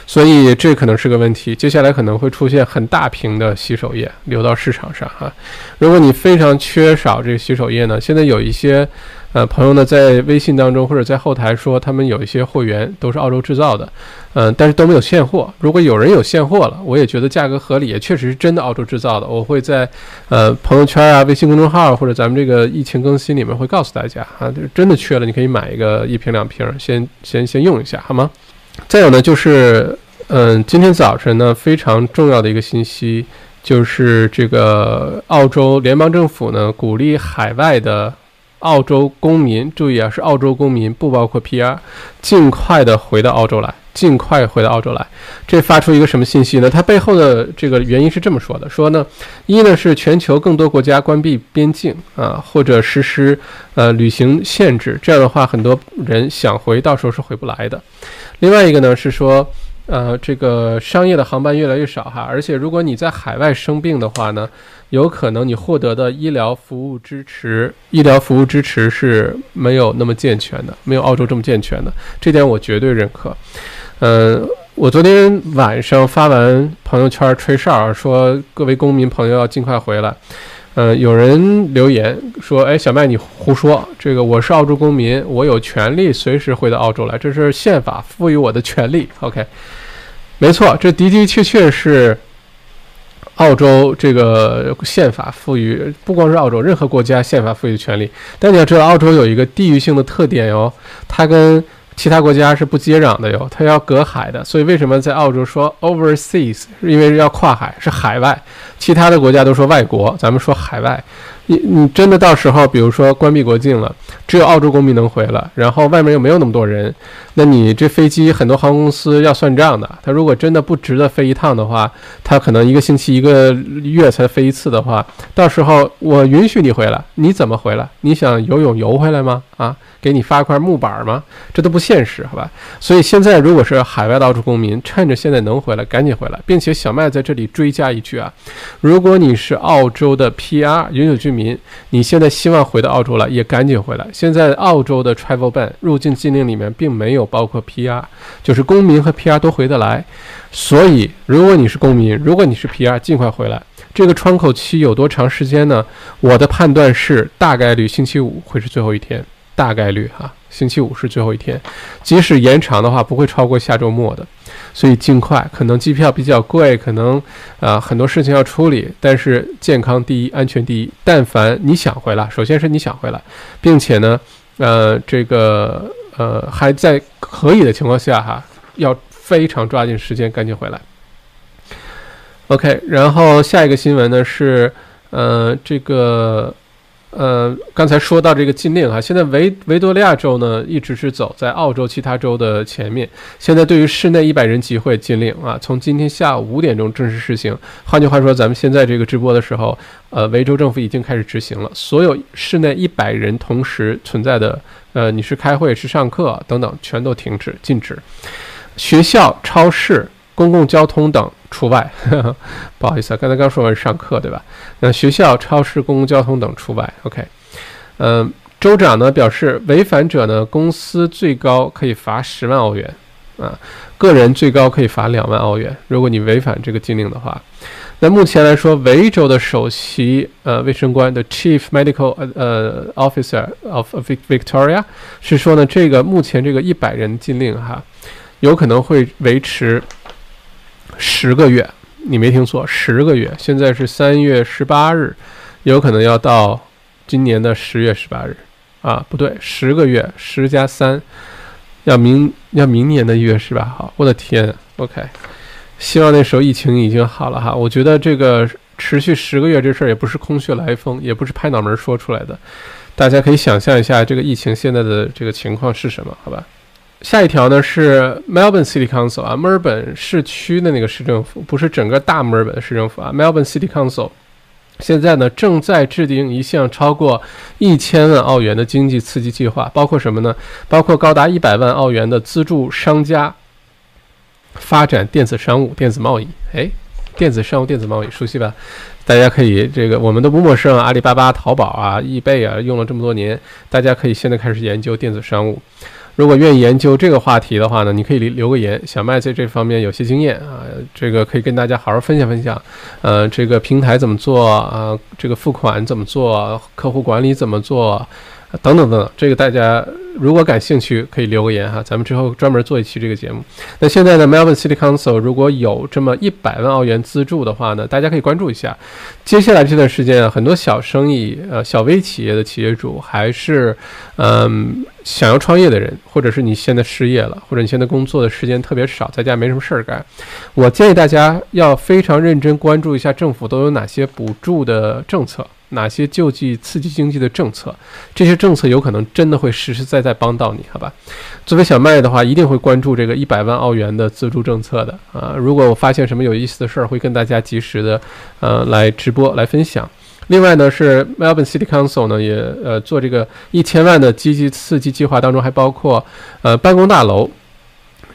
所以这可能是个问题。接下来可能会出现很大瓶的洗手液流到市场上哈。如果你非常缺少这个洗手液呢，现在有一些。呃，朋友呢，在微信当中或者在后台说，他们有一些货源都是澳洲制造的，嗯，但是都没有现货。如果有人有现货了，我也觉得价格合理，也确实是真的澳洲制造的，我会在呃朋友圈啊、微信公众号或者咱们这个疫情更新里面会告诉大家啊，就是真的缺了，你可以买一个一瓶两瓶，先先先用一下，好吗？再有呢，就是嗯，今天早晨呢，非常重要的一个信息就是这个澳洲联邦政府呢，鼓励海外的。澳洲公民注意啊，是澳洲公民，不包括 PR，尽快的回到澳洲来，尽快回到澳洲来。这发出一个什么信息呢？它背后的这个原因是这么说的：说呢，一呢是全球更多国家关闭边境啊，或者实施呃旅行限制，这样的话，很多人想回，到时候是回不来的。另外一个呢是说。呃，这个商业的航班越来越少哈，而且如果你在海外生病的话呢，有可能你获得的医疗服务支持，医疗服务支持是没有那么健全的，没有澳洲这么健全的，这点我绝对认可。嗯，我昨天晚上发完朋友圈吹哨，说各位公民朋友要尽快回来。嗯，有人留言说：“哎，小麦，你胡说！这个我是澳洲公民，我有权利随时回到澳洲来，这是宪法赋予我的权利。” OK，没错，这的的确确是澳洲这个宪法赋予，不光是澳洲，任何国家宪法赋予的权利。但你要知道，澳洲有一个地域性的特点哟，它跟其他国家是不接壤的哟，它要隔海的。所以为什么在澳洲说 overseas，因为要跨海，是海外。其他的国家都说外国，咱们说海外。你你真的到时候，比如说关闭国境了，只有澳洲公民能回来，然后外面又没有那么多人，那你这飞机很多航空公司要算账的。他如果真的不值得飞一趟的话，他可能一个星期一个月才飞一次的话，到时候我允许你回来，你怎么回来？你想游泳游回来吗？啊，给你发块木板吗？这都不现实，好吧？所以现在如果是海外的澳洲公民，趁着现在能回来，赶紧回来，并且小麦在这里追加一句啊，如果你是澳洲的 PR 永久居民。你现在希望回到澳洲了，也赶紧回来。现在澳洲的 travel ban 入境禁令里面并没有包括 PR，就是公民和 PR 都回得来。所以，如果你是公民，如果你是 PR，尽快回来。这个窗口期有多长时间呢？我的判断是，大概率星期五会是最后一天，大概率哈。星期五是最后一天，即使延长的话，不会超过下周末的，所以尽快。可能机票比较贵，可能啊很多事情要处理，但是健康第一，安全第一。但凡你想回来，首先是你想回来，并且呢，呃，这个呃还在可以的情况下哈，要非常抓紧时间赶紧回来。OK，然后下一个新闻呢是呃这个。呃，刚才说到这个禁令哈，现在维维多利亚州呢一直是走在澳洲其他州的前面。现在对于室内一百人集会禁令啊，从今天下午五点钟正式实行。换句话说，咱们现在这个直播的时候，呃，维州政府已经开始执行了，所有室内一百人同时存在的，呃，你是开会是上课等等，全都停止禁止。学校、超市。公共交通等除外，不好意思啊，刚才刚说完上课对吧？那学校、超市、公共交通等除外。OK，嗯，州长呢表示，违反者呢，公司最高可以罚十万澳元啊，个人最高可以罚两万澳元。如果你违反这个禁令的话，那目前来说，维州的首席呃卫生官的 Chief Medical 呃 Officer of Victoria 是说呢，这个目前这个一百人禁令哈，有可能会维持。十个月，你没听错，十个月。现在是三月十八日，有可能要到今年的十月十八日啊？不对，十个月，十加三，要明要明年的一月十八号。我的天，OK，希望那时候疫情已经好了哈。我觉得这个持续十个月这事儿也不是空穴来风，也不是拍脑门说出来的。大家可以想象一下这个疫情现在的这个情况是什么？好吧。下一条呢是 Melbourne City Council 啊，墨尔本市区的那个市政府，不是整个大墨尔本的市政府啊。Melbourne City Council 现在呢正在制定一项超过一千万澳元的经济刺激计划，包括什么呢？包括高达一百万澳元的资助商家发展电子商务、电子贸易。诶，电子商务、电子贸易熟悉吧？大家可以这个我们都不陌生啊，阿里巴巴、淘宝啊、易贝啊，用了这么多年，大家可以现在开始研究电子商务。如果愿意研究这个话题的话呢，你可以留留个言。小麦在这方面有些经验啊，这个可以跟大家好好分享分享。呃，这个平台怎么做啊？这个付款怎么做？客户管理怎么做？等等等等，这个大家如果感兴趣，可以留个言哈，咱们之后专门做一期这个节目。那现在呢，Melbourne City Council 如果有这么一百万澳元资助的话呢，大家可以关注一下。接下来这段时间啊，很多小生意、呃小微企业的企业主，还是嗯想要创业的人，或者是你现在失业了，或者你现在工作的时间特别少，在家没什么事儿干，我建议大家要非常认真关注一下政府都有哪些补助的政策。哪些救济、刺激经济的政策？这些政策有可能真的会实实在在帮到你，好吧？作为小麦的话，一定会关注这个一百万澳元的资助政策的啊！如果我发现什么有意思的事儿，会跟大家及时的呃来直播来分享。另外呢，是 Melbourne City Council 呢也呃做这个一千万的积极刺激计划当中，还包括呃办公大楼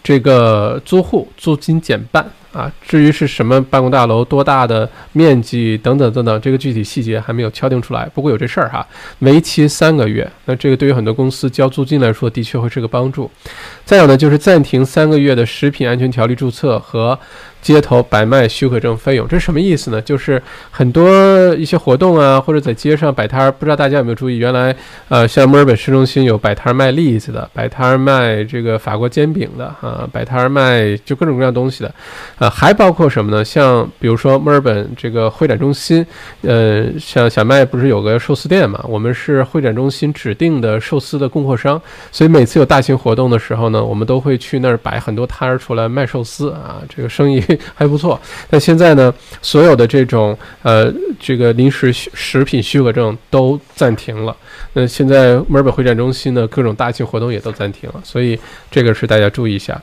这个租户租金减半。啊，至于是什么办公大楼、多大的面积等等等等，这个具体细节还没有敲定出来。不过有这事儿哈，为期三个月。那这个对于很多公司交租金来说，的确会是个帮助。再有呢，就是暂停三个月的食品安全条例注册和。街头摆卖许可证费用，这是什么意思呢？就是很多一些活动啊，或者在街上摆摊儿，不知道大家有没有注意？原来，呃，像墨尔本市中心有摆摊儿卖栗子的，摆摊儿卖这个法国煎饼的，啊，摆摊儿卖就各种各样东西的，呃，还包括什么呢？像比如说墨尔本这个会展中心，呃，像小麦不是有个寿司店嘛？我们是会展中心指定的寿司的供货商，所以每次有大型活动的时候呢，我们都会去那儿摆很多摊儿出来卖寿司啊，这个生意。还不错，但现在呢，所有的这种呃，这个临时食品许可证都暂停了。那现在墨尔本会展中心呢，各种大型活动也都暂停了，所以这个是大家注意一下。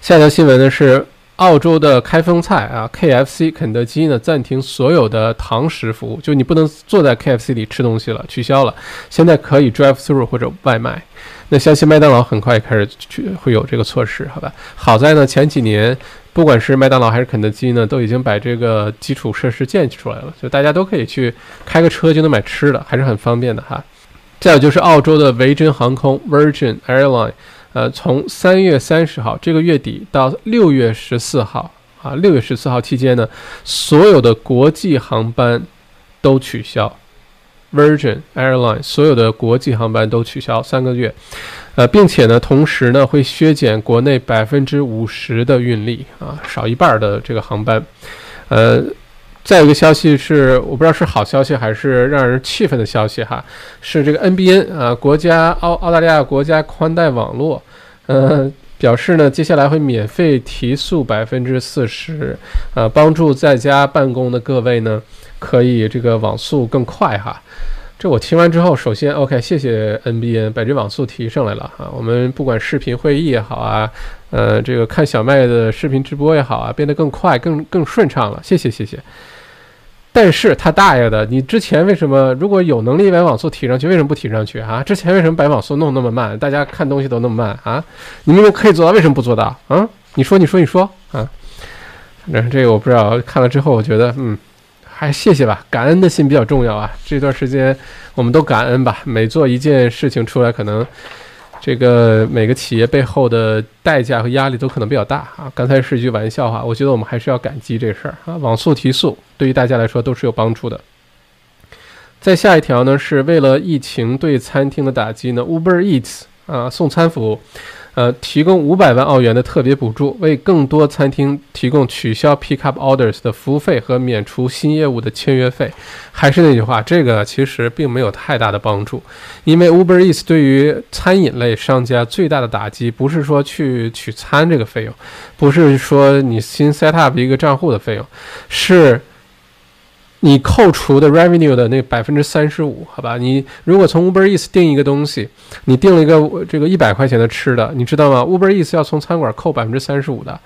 下条新闻呢是澳洲的开封菜啊，KFC 肯德基呢暂停所有的堂食服务，就你不能坐在 KFC 里吃东西了，取消了。现在可以 drive through 或者外卖。那相信麦当劳很快也开始去会有这个措施，好吧？好在呢，前几年。不管是麦当劳还是肯德基呢，都已经把这个基础设施建出来了，就大家都可以去开个车就能买吃的，还是很方便的哈。再有就是澳洲的维珍航空 （Virgin Airline），呃，从三月三十号这个月底到六月十四号啊，六月十四号期间呢，所有的国际航班都取消。Virgin Airline 所有的国际航班都取消三个月，呃，并且呢，同时呢会削减国内百分之五十的运力啊，少一半的这个航班。呃，再有一个消息是，我不知道是好消息还是让人气愤的消息哈，是这个 NBN 啊，国家澳澳大利亚国家宽带网络，呃，表示呢接下来会免费提速百分之四十，呃，帮助在家办公的各位呢。可以这个网速更快哈，这我听完之后，首先 OK，谢谢 NBN 把这网速提上来了哈。我们不管视频会议也好啊，呃，这个看小麦的视频直播也好啊，变得更快、更更顺畅了，谢谢谢谢。但是他大爷的，你之前为什么如果有能力把网速提上去，为什么不提上去啊？之前为什么把网速弄那么慢？大家看东西都那么慢啊？你们可以做到，为什么不做到啊？你说你说你说啊？反正这个我不知道，看了之后我觉得嗯。还谢谢吧，感恩的心比较重要啊。这段时间我们都感恩吧。每做一件事情出来，可能这个每个企业背后的代价和压力都可能比较大啊。刚才是一句玩笑话，我觉得我们还是要感激这事儿啊。网速提速对于大家来说都是有帮助的。再下一条呢，是为了疫情对餐厅的打击呢，Uber Eats 啊送餐服务。呃，提供五百万澳元的特别补助，为更多餐厅提供取消 pick up orders 的服务费和免除新业务的签约费。还是那句话，这个其实并没有太大的帮助，因为 Uber Eats 对于餐饮类商家最大的打击，不是说去取餐这个费用，不是说你新 set up 一个账户的费用，是。你扣除的 revenue 的那百分之三十五，好吧？你如果从 Uber Eats 定一个东西，你定了一个这个一百块钱的吃的，你知道吗？Uber Eats 要从餐馆扣百分之三十五的。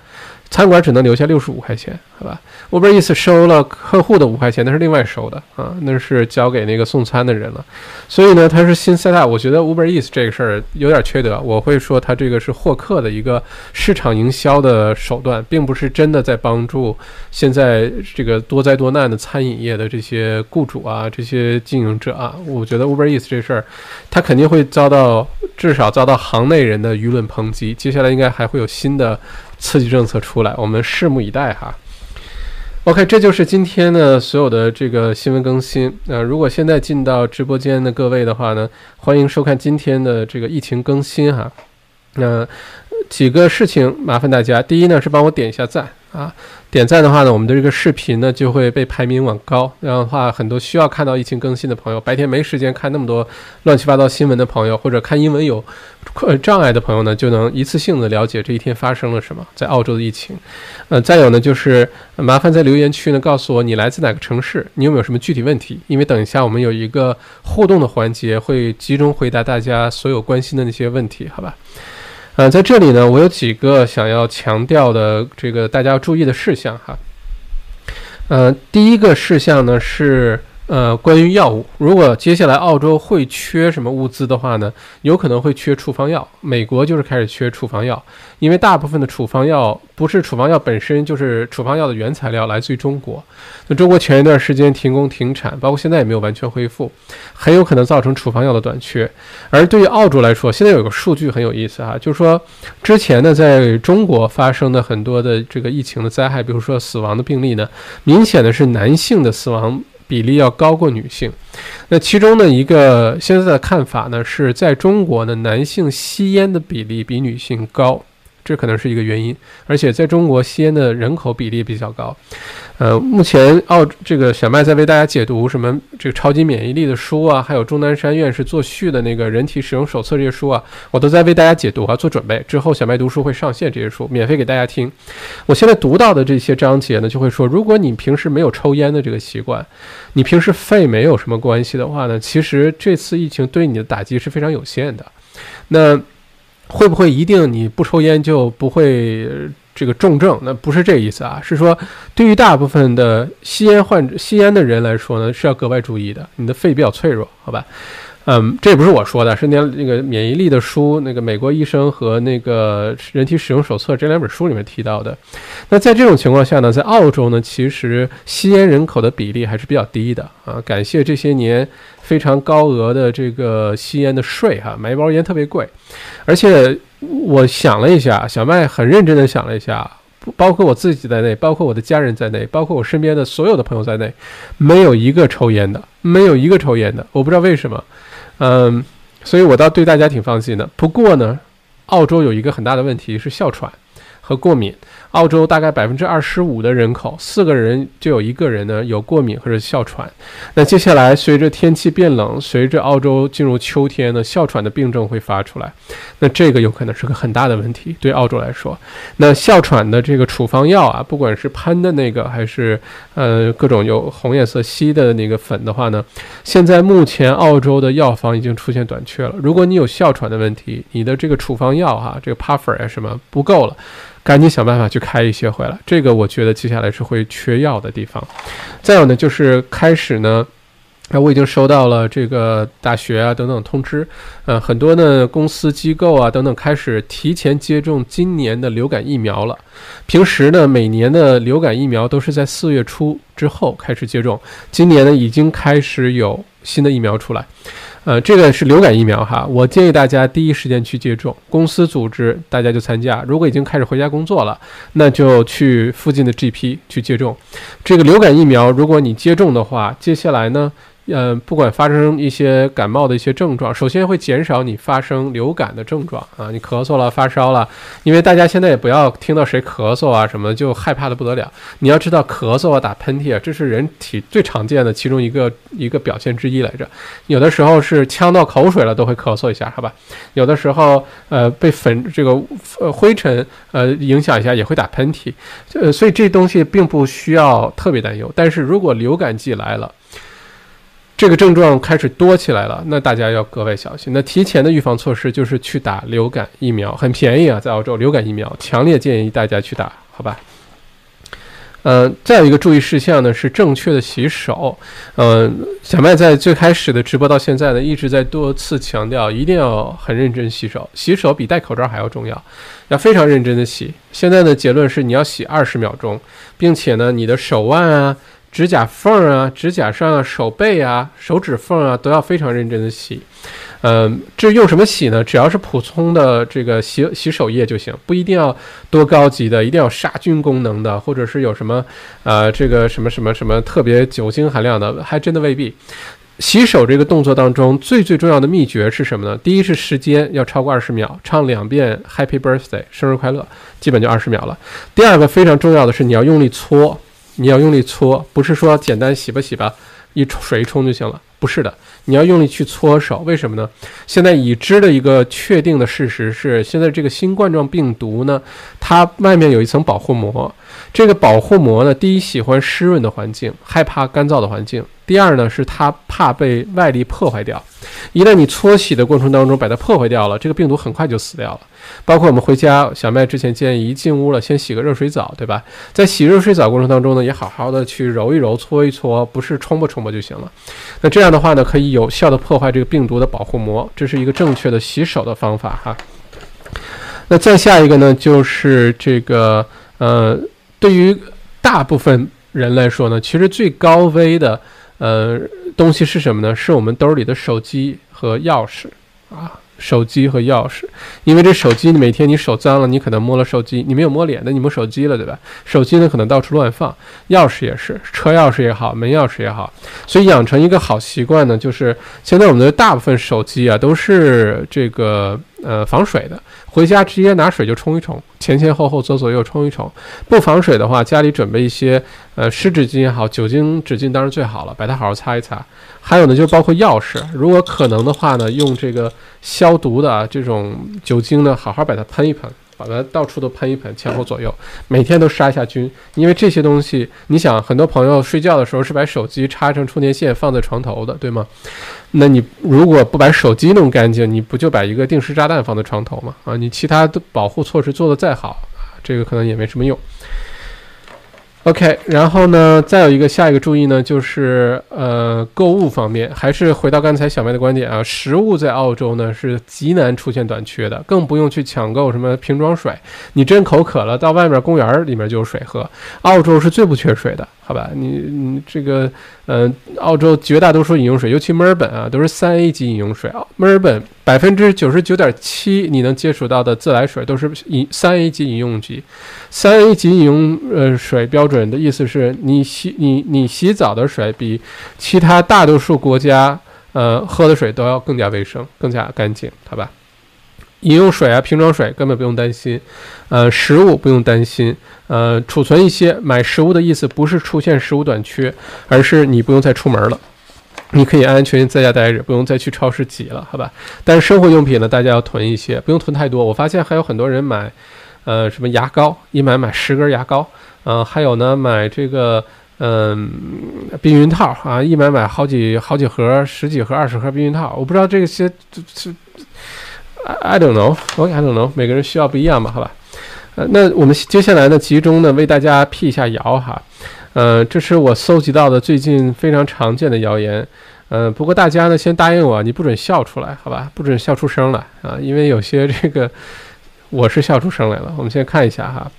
餐馆只能留下六十五块钱，好吧？Uber Eats 收了客户的五块钱，那是另外收的啊，那是交给那个送餐的人了。所以呢，它是新 set up。我觉得 Uber Eats 这个事儿有点缺德，我会说它这个是获客的一个市场营销的手段，并不是真的在帮助现在这个多灾多难的餐饮业的这些雇主啊，这些经营者啊。我觉得 Uber Eats 这事儿，它肯定会遭到至少遭到行内人的舆论抨击。接下来应该还会有新的。刺激政策出来，我们拭目以待哈。OK，这就是今天的所有的这个新闻更新。那如果现在进到直播间的各位的话呢，欢迎收看今天的这个疫情更新哈。那几个事情麻烦大家，第一呢是帮我点一下赞啊。点赞的话呢，我们的这个视频呢就会被排名往高。这样的话，很多需要看到疫情更新的朋友，白天没时间看那么多乱七八糟新闻的朋友，或者看英文有障碍的朋友呢，就能一次性的了解这一天发生了什么，在澳洲的疫情。呃，再有呢，就是麻烦在留言区呢告诉我你来自哪个城市，你有没有什么具体问题？因为等一下我们有一个互动的环节，会集中回答大家所有关心的那些问题，好吧？呃，在这里呢，我有几个想要强调的这个大家要注意的事项哈。呃，第一个事项呢是。呃，关于药物，如果接下来澳洲会缺什么物资的话呢？有可能会缺处方药。美国就是开始缺处方药，因为大部分的处方药不是处方药本身，就是处方药的原材料来自于中国。那中国前一段时间停工停产，包括现在也没有完全恢复，很有可能造成处方药的短缺。而对于澳洲来说，现在有个数据很有意思啊，就是说之前呢，在中国发生的很多的这个疫情的灾害，比如说死亡的病例呢，明显的是男性的死亡。比例要高过女性，那其中的一个现在的看法呢，是在中国呢，男性吸烟的比例比女性高。这可能是一个原因，而且在中国吸烟的人口比例比较高。呃，目前澳这个小麦在为大家解读什么这个超级免疫力的书啊，还有钟南山院士作序的那个人体使用手册这些书啊，我都在为大家解读啊，做准备。之后小麦读书会上线这些书，免费给大家听。我现在读到的这些章节呢，就会说，如果你平时没有抽烟的这个习惯，你平时肺没有什么关系的话呢，其实这次疫情对你的打击是非常有限的。那。会不会一定你不抽烟就不会这个重症？那不是这意思啊，是说对于大部分的吸烟患者、吸烟的人来说呢，是要格外注意的。你的肺比较脆弱，好吧？嗯，这也不是我说的，是那那个免疫力的书，那个美国医生和那个人体使用手册这两本书里面提到的。那在这种情况下呢，在澳洲呢，其实吸烟人口的比例还是比较低的啊。感谢这些年非常高额的这个吸烟的税哈，买一包烟特别贵。而且我想了一下，小麦很认真的想了一下，包括我自己在内，包括我的家人在内，包括我身边的所有的朋友在内，没有一个抽烟的，没有一个抽烟的，我不知道为什么。嗯，所以我倒对大家挺放心的。不过呢，澳洲有一个很大的问题是哮喘和过敏。澳洲大概百分之二十五的人口，四个人就有一个人呢有过敏或者哮喘。那接下来随着天气变冷，随着澳洲进入秋天呢，哮喘的病症会发出来。那这个有可能是个很大的问题，对澳洲来说。那哮喘的这个处方药啊，不管是喷的那个，还是呃各种有红颜色吸的那个粉的话呢，现在目前澳洲的药房已经出现短缺了。如果你有哮喘的问题，你的这个处方药哈，这个 puffer 啊什么不够了。赶紧想办法去开一些回来，这个我觉得接下来是会缺药的地方。再有呢，就是开始呢，那我已经收到了这个大学啊等等通知，呃，很多呢公司机构啊等等开始提前接种今年的流感疫苗了。平时呢，每年的流感疫苗都是在四月初之后开始接种，今年呢已经开始有新的疫苗出来。呃，这个是流感疫苗哈，我建议大家第一时间去接种。公司组织大家就参加，如果已经开始回家工作了，那就去附近的 GP 去接种。这个流感疫苗，如果你接种的话，接下来呢，呃，不管发生一些感冒的一些症状，首先会减少你发生流感的症状啊，你咳嗽了、发烧了，因为大家现在也不要听到谁咳嗽啊什么就害怕的不得了。你要知道，咳嗽啊、打喷嚏啊，这是人体最常见的其中一个一个表现之一来着。有的时候是呛到口水了都会咳嗽一下，好吧？有的时候呃被粉这个呃灰尘呃影响一下也会打喷嚏，呃，所以这东西并不需要特别担忧。但是如果流感季来了，这个症状开始多起来了，那大家要格外小心。那提前的预防措施就是去打流感疫苗，很便宜啊，在澳洲流感疫苗，强烈建议大家去打，好吧？嗯，再有一个注意事项呢是正确的洗手。嗯，小麦在最开始的直播到现在呢，一直在多次强调，一定要很认真洗手，洗手比戴口罩还要重要，要非常认真的洗。现在的结论是你要洗二十秒钟，并且呢，你的手腕啊。指甲缝啊，指甲上啊，手背啊，手指缝啊，都要非常认真的洗。嗯，这用什么洗呢？只要是普通的这个洗洗手液就行，不一定要多高级的，一定要杀菌功能的，或者是有什么呃这个什么什么什么特别酒精含量的，还真的未必。洗手这个动作当中最最重要的秘诀是什么呢？第一是时间要超过二十秒，唱两遍 Happy Birthday 生日快乐，基本就二十秒了。第二个非常重要的是你要用力搓。你要用力搓，不是说简单洗吧洗吧，一冲水一冲就行了，不是的，你要用力去搓手。为什么呢？现在已知的一个确定的事实是，现在这个新冠状病毒呢，它外面有一层保护膜，这个保护膜呢，第一喜欢湿润的环境，害怕干燥的环境。第二呢，是它怕被外力破坏掉，一旦你搓洗的过程当中把它破坏掉了，这个病毒很快就死掉了。包括我们回家，小麦之前建议一进屋了先洗个热水澡，对吧？在洗热水澡过程当中呢，也好好的去揉一揉、搓一搓，不是冲吧冲吧就行了。那这样的话呢，可以有效的破坏这个病毒的保护膜，这是一个正确的洗手的方法哈。那再下一个呢，就是这个呃，对于大部分人来说呢，其实最高危的。呃，东西是什么呢？是我们兜里的手机和钥匙啊，手机和钥匙。因为这手机，每天你手脏了，你可能摸了手机，你没有摸脸那，你摸手机了，对吧？手机呢，可能到处乱放，钥匙也是，车钥匙也好，门钥匙也好。所以养成一个好习惯呢，就是现在我们的大部分手机啊，都是这个呃防水的。回家直接拿水就冲一冲，前前后后左左右冲一冲。不防水的话，家里准备一些呃湿纸巾也好，酒精纸巾当然最好了，把它好好擦一擦。还有呢，就包括钥匙，如果可能的话呢，用这个消毒的这种酒精呢，好好把它喷一喷。把它到处都喷一喷，前后左右，每天都杀一下菌。因为这些东西，你想，很多朋友睡觉的时候是把手机插成充电线放在床头的，对吗？那你如果不把手机弄干净，你不就把一个定时炸弹放在床头吗？啊，你其他的保护措施做得再好，这个可能也没什么用。OK，然后呢，再有一个下一个注意呢，就是呃，购物方面，还是回到刚才小麦的观点啊，食物在澳洲呢是极难出现短缺的，更不用去抢购什么瓶装水。你真口渴了，到外面公园里面就有水喝。澳洲是最不缺水的。好吧，你你这个，嗯，澳洲绝大多数饮用水，尤其墨尔本啊，都是三 A 级饮用水啊。墨尔本百分之九十九点七你能接触到的自来水都是饮三 A 级饮用级。三 A 级饮用呃水标准的意思是你洗你你洗澡的水比其他大多数国家呃喝的水都要更加卫生、更加干净，好吧？饮用水啊，瓶装水根本不用担心，呃，食物不用担心，呃，储存一些。买食物的意思不是出现食物短缺，而是你不用再出门了，你可以安安全全在家待着，不用再去超市挤了，好吧？但是生活用品呢，大家要囤一些，不用囤太多。我发现还有很多人买，呃，什么牙膏，一买买十根牙膏，嗯，还有呢，买这个，嗯，避孕套啊，一买买好几好几盒，十几盒、二十盒避孕套。我不知道这些是。I don't know. OK, I don't know，每个人需要不一样嘛，好吧？呃，那我们接下来呢，集中呢为大家辟一下谣哈。呃，这是我搜集到的最近非常常见的谣言。呃，不过大家呢先答应我，你不准笑出来，好吧？不准笑出声来啊，因为有些这个我是笑出声来了。我们先看一下哈。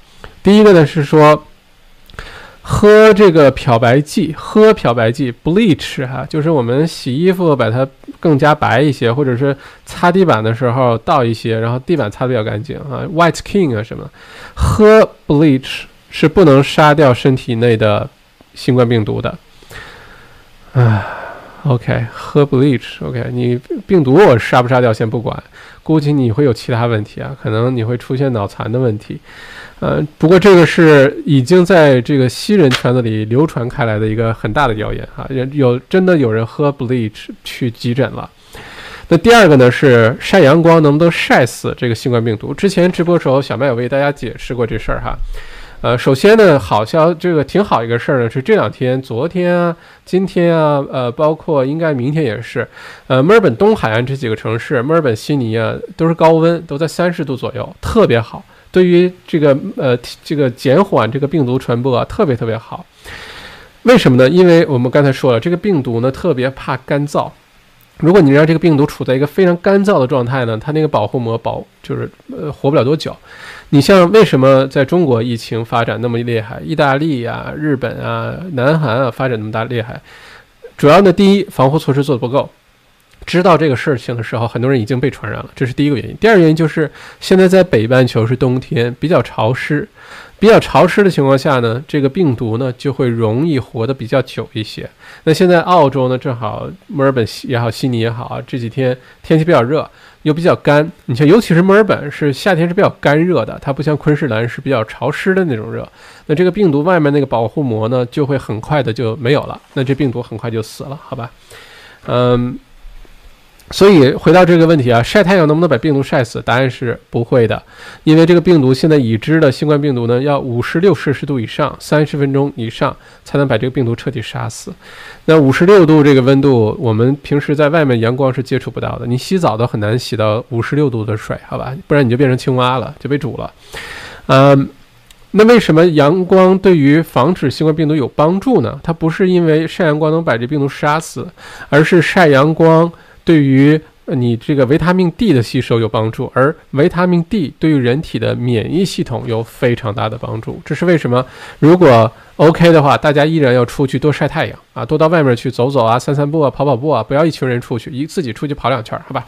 第一个呢是说。喝这个漂白剂，喝漂白剂 bleach 哈，就是我们洗衣服把它更加白一些，或者是擦地板的时候倒一些，然后地板擦的比较干净啊，white king 啊什么，喝 bleach 是不能杀掉身体内的新冠病毒的。唉，OK，喝 bleach。OK，你病毒我杀不杀掉先不管，估计你会有其他问题啊，可能你会出现脑残的问题。呃，不过这个是已经在这个西人圈子里流传开来的一个很大的谣言啊，有有真的有人喝 bleach 去急诊了。那第二个呢是晒阳光能不能晒死这个新冠病毒？之前直播时候小麦有为大家解释过这事儿哈。呃，首先呢，好消这个挺好一个事儿呢，是这两天、昨天啊、今天啊，呃，包括应该明天也是，呃，墨尔本东海岸这几个城市，墨尔本、悉尼啊，都是高温，都在三十度左右，特别好，对于这个呃这个减缓这个病毒传播啊，特别特别好。为什么呢？因为我们刚才说了，这个病毒呢特别怕干燥，如果你让这个病毒处在一个非常干燥的状态呢，它那个保护膜保就是呃活不了多久。你像为什么在中国疫情发展那么厉害？意大利啊、日本啊、南韩啊发展那么大厉害，主要呢，第一，防护措施做的不够。知道这个事情的时候，很多人已经被传染了，这是第一个原因。第二个原因就是现在在北半球是冬天，比较潮湿。比较潮湿的情况下呢，这个病毒呢就会容易活得比较久一些。那现在澳洲呢，正好墨尔本也好，悉尼也好，这几天天气比较热。又比较干，你像尤其是墨尔本是夏天是比较干热的，它不像昆士兰是比较潮湿的那种热。那这个病毒外面那个保护膜呢，就会很快的就没有了，那这病毒很快就死了，好吧？嗯。所以回到这个问题啊，晒太阳能不能把病毒晒死？答案是不会的，因为这个病毒现在已知的新冠病毒呢，要五十六摄氏度以上，三十分钟以上才能把这个病毒彻底杀死。那五十六度这个温度，我们平时在外面阳光是接触不到的，你洗澡都很难洗到五十六度的水，好吧？不然你就变成青蛙了，就被煮了。嗯，那为什么阳光对于防止新冠病毒有帮助呢？它不是因为晒阳光能把这病毒杀死，而是晒阳光。对于你这个维他命 D 的吸收有帮助，而维他命 D 对于人体的免疫系统有非常大的帮助。这是为什么？如果 OK 的话，大家依然要出去多晒太阳啊，多到外面去走走啊，散散步啊，跑跑步啊，不要一群人出去，一自己出去跑两圈，好吧？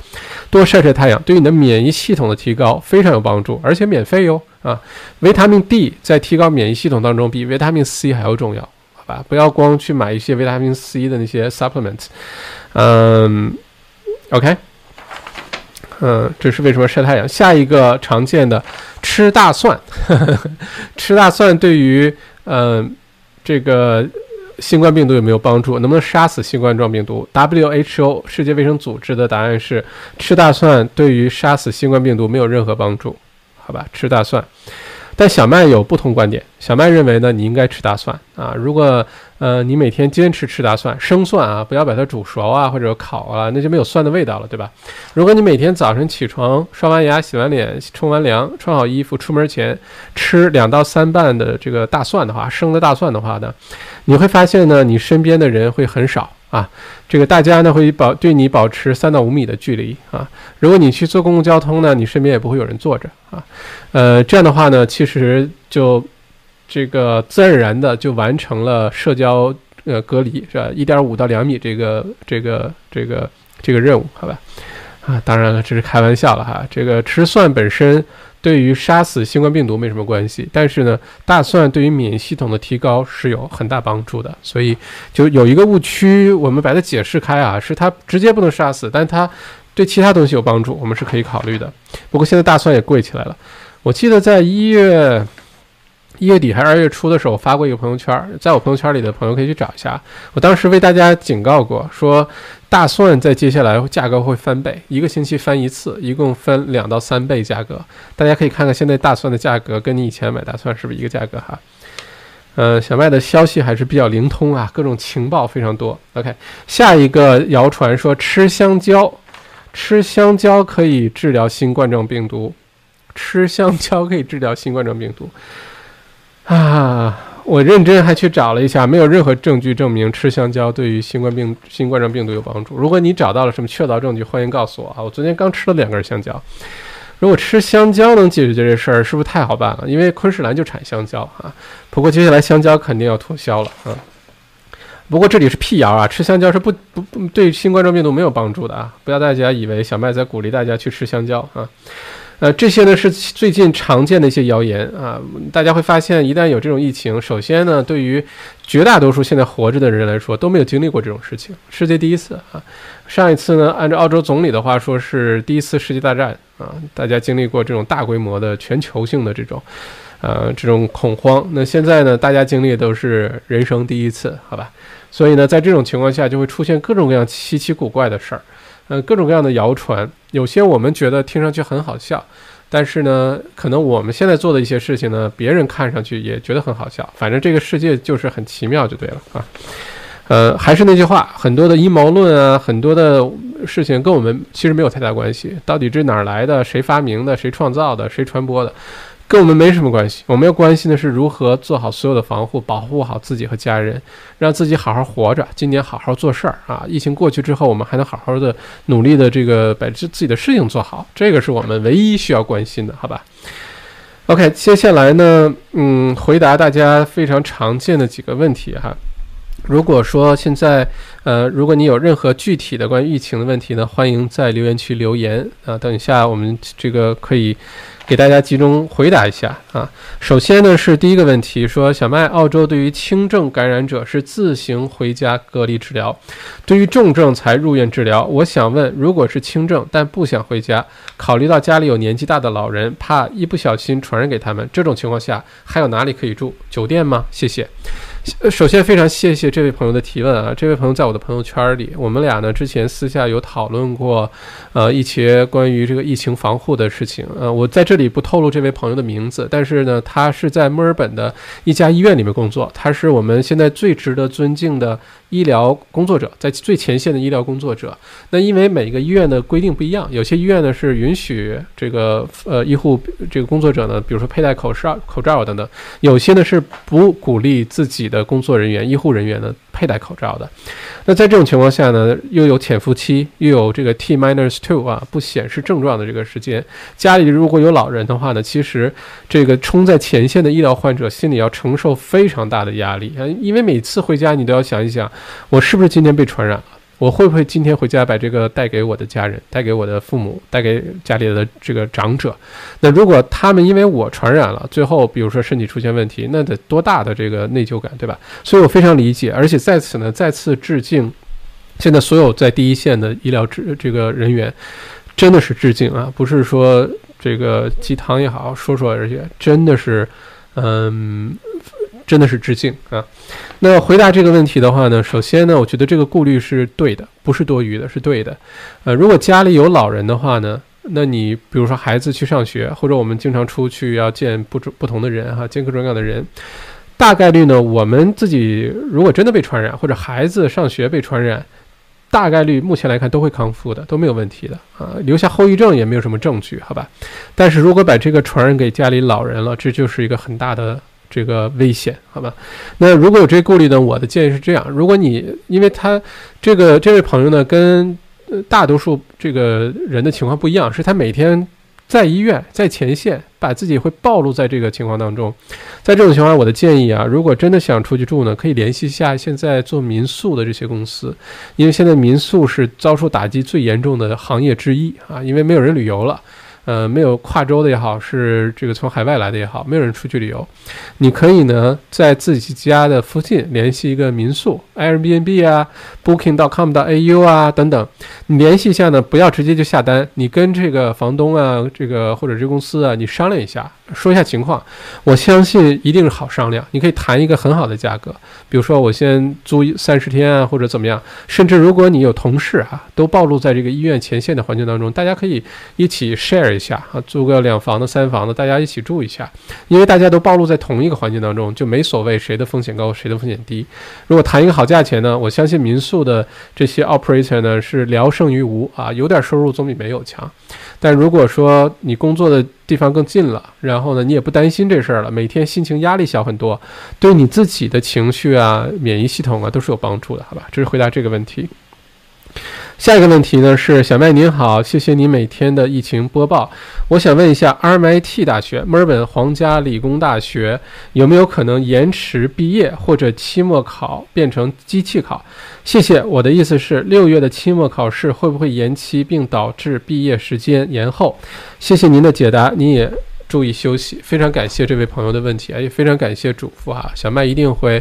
多晒晒太阳，对你的免疫系统的提高非常有帮助，而且免费哟啊！维他命 D 在提高免疫系统当中比维他命 C 还要重要，好吧？不要光去买一些维他命 C 的那些 supplement，嗯。OK，嗯，这是为什么晒太阳？下一个常见的，吃大蒜，吃大蒜对于嗯这个新冠病毒有没有帮助？能不能杀死新冠状病毒？WHO 世界卫生组织的答案是，吃大蒜对于杀死新冠病毒没有任何帮助，好吧？吃大蒜。但小麦有不同观点，小麦认为呢，你应该吃大蒜啊。如果呃你每天坚持吃大蒜，生蒜啊，不要把它煮熟啊或者烤啊，那就没有蒜的味道了，对吧？如果你每天早晨起床刷完牙、洗完脸、冲完凉、穿好衣服出门前吃两到三瓣的这个大蒜的话，生的大蒜的话呢，你会发现呢，你身边的人会很少。啊，这个大家呢会保对你保持三到五米的距离啊。如果你去坐公共交通呢，你身边也不会有人坐着啊。呃，这样的话呢，其实就这个自然而然的就完成了社交呃隔离是吧？一点五到两米这个这个这个这个任务，好吧？啊，当然了，这是开玩笑了哈。这个吃蒜本身。对于杀死新冠病毒没什么关系，但是呢，大蒜对于免疫系统的提高是有很大帮助的，所以就有一个误区，我们把它解释开啊，是它直接不能杀死，但它对其他东西有帮助，我们是可以考虑的。不过现在大蒜也贵起来了，我记得在一月。一月底还是二月初的时候，我发过一个朋友圈，在我朋友圈里的朋友可以去找一下。我当时为大家警告过，说大蒜在接下来价格会翻倍，一个星期翻一次，一共翻两到三倍价格。大家可以看看现在大蒜的价格跟你以前买大蒜是不是一个价格哈？嗯，小麦的消息还是比较灵通啊，各种情报非常多。OK，下一个谣传说吃香蕉，吃香蕉可以治疗新冠状病毒，吃香蕉可以治疗新冠状病毒。啊，我认真还去找了一下，没有任何证据证明吃香蕉对于新冠病、新冠状病毒有帮助。如果你找到了什么确凿证据，欢迎告诉我啊！我昨天刚吃了两根香蕉，如果吃香蕉能解决这事儿，是不是太好办了？因为昆士兰就产香蕉啊。不过接下来香蕉肯定要脱销了啊。不过这里是辟谣啊，吃香蕉是不不不对新冠状病毒没有帮助的啊！不要大家以为小麦在鼓励大家去吃香蕉啊。呃，这些呢是最近常见的一些谣言啊。大家会发现，一旦有这种疫情，首先呢，对于绝大多数现在活着的人来说，都没有经历过这种事情，世界第一次啊。上一次呢，按照澳洲总理的话说，是第一次世界大战啊，大家经历过这种大规模的全球性的这种，呃，这种恐慌。那现在呢，大家经历的都是人生第一次，好吧？所以呢，在这种情况下，就会出现各种各样稀奇古怪的事儿。呃，各种各样的谣传，有些我们觉得听上去很好笑，但是呢，可能我们现在做的一些事情呢，别人看上去也觉得很好笑。反正这个世界就是很奇妙，就对了啊。呃，还是那句话，很多的阴谋论啊，很多的事情跟我们其实没有太大关系。到底这哪儿来的？谁发明的？谁创造的？谁传播的？跟我们没什么关系，我们要关心的是如何做好所有的防护，保护好自己和家人，让自己好好活着。今年好好做事儿啊！疫情过去之后，我们还能好好的努力的这个把自自己的事情做好，这个是我们唯一需要关心的，好吧？OK，接下来呢，嗯，回答大家非常常见的几个问题哈。如果说现在，呃，如果你有任何具体的关于疫情的问题呢，欢迎在留言区留言啊。等一下我们这个可以。给大家集中回答一下啊。首先呢是第一个问题，说小麦，澳洲对于轻症感染者是自行回家隔离治疗，对于重症才入院治疗。我想问，如果是轻症但不想回家，考虑到家里有年纪大的老人，怕一不小心传染给他们，这种情况下还有哪里可以住？酒店吗？谢谢。首先非常谢谢这位朋友的提问啊，这位朋友在我的朋友圈里，我们俩呢之前私下有讨论过，呃一些关于这个疫情防护的事情，呃我在这里不透露这位朋友的名字，但是呢他是在墨尔本的一家医院里面工作，他是我们现在最值得尊敬的。医疗工作者在最前线的医疗工作者，那因为每个医院的规定不一样，有些医院呢是允许这个呃医护这个工作者呢，比如说佩戴口罩、口罩等等，有些呢是不鼓励自己的工作人员、医护人员呢佩戴口罩的。那在这种情况下呢，又有潜伏期，又有这个 T minus two 啊，不显示症状的这个时间，家里如果有老人的话呢，其实这个冲在前线的医疗患者心里要承受非常大的压力啊，因为每次回家你都要想一想。我是不是今天被传染了？我会不会今天回家把这个带给我的家人，带给我的父母，带给家里的这个长者？那如果他们因为我传染了，最后比如说身体出现问题，那得多大的这个内疚感，对吧？所以我非常理解，而且在此呢，再次致敬现在所有在第一线的医疗这这个人员，真的是致敬啊！不是说这个鸡汤也好，说说而已，真的是，嗯。真的是致敬啊！那回答这个问题的话呢，首先呢，我觉得这个顾虑是对的，不是多余的，是对的。呃，如果家里有老人的话呢，那你比如说孩子去上学，或者我们经常出去要见不不同的人哈，见各种各样的人，大概率呢，我们自己如果真的被传染，或者孩子上学被传染，大概率目前来看都会康复的，都没有问题的啊，留下后遗症也没有什么证据，好吧？但是如果把这个传染给家里老人了，这就是一个很大的。这个危险，好吧？那如果有这个顾虑呢？我的建议是这样：如果你因为他这个这位朋友呢，跟大多数这个人的情况不一样，是他每天在医院在前线，把自己会暴露在这个情况当中。在这种情况，我的建议啊，如果真的想出去住呢，可以联系一下现在做民宿的这些公司，因为现在民宿是遭受打击最严重的行业之一啊，因为没有人旅游了。呃，没有跨州的也好，是这个从海外来的也好，没有人出去旅游，你可以呢在自己家的附近联系一个民宿，Airbnb 啊，Booking.com 的 AU 啊等等，你联系一下呢，不要直接就下单，你跟这个房东啊，这个或者这公司啊，你商量一下。说一下情况，我相信一定是好商量。你可以谈一个很好的价格，比如说我先租三十天啊，或者怎么样。甚至如果你有同事啊，都暴露在这个医院前线的环境当中，大家可以一起 share 一下啊，租个两房的、三房的，大家一起住一下。因为大家都暴露在同一个环境当中，就没所谓谁的风险高，谁的风险低。如果谈一个好价钱呢，我相信民宿的这些 operator 呢是聊胜于无啊，有点收入总比没有强。但如果说你工作的地方更近了，然后呢，你也不担心这事儿了，每天心情压力小很多，对你自己的情绪啊、免疫系统啊都是有帮助的，好吧？这是回答这个问题。下一个问题呢是小麦您好，谢谢你每天的疫情播报。我想问一下，RMIT 大学、墨尔本皇家理工大学有没有可能延迟毕业或者期末考变成机器考？谢谢。我的意思是，六月的期末考试会不会延期，并导致毕业时间延后？谢谢您的解答，您也注意休息。非常感谢这位朋友的问题，也非常感谢嘱咐哈，小麦一定会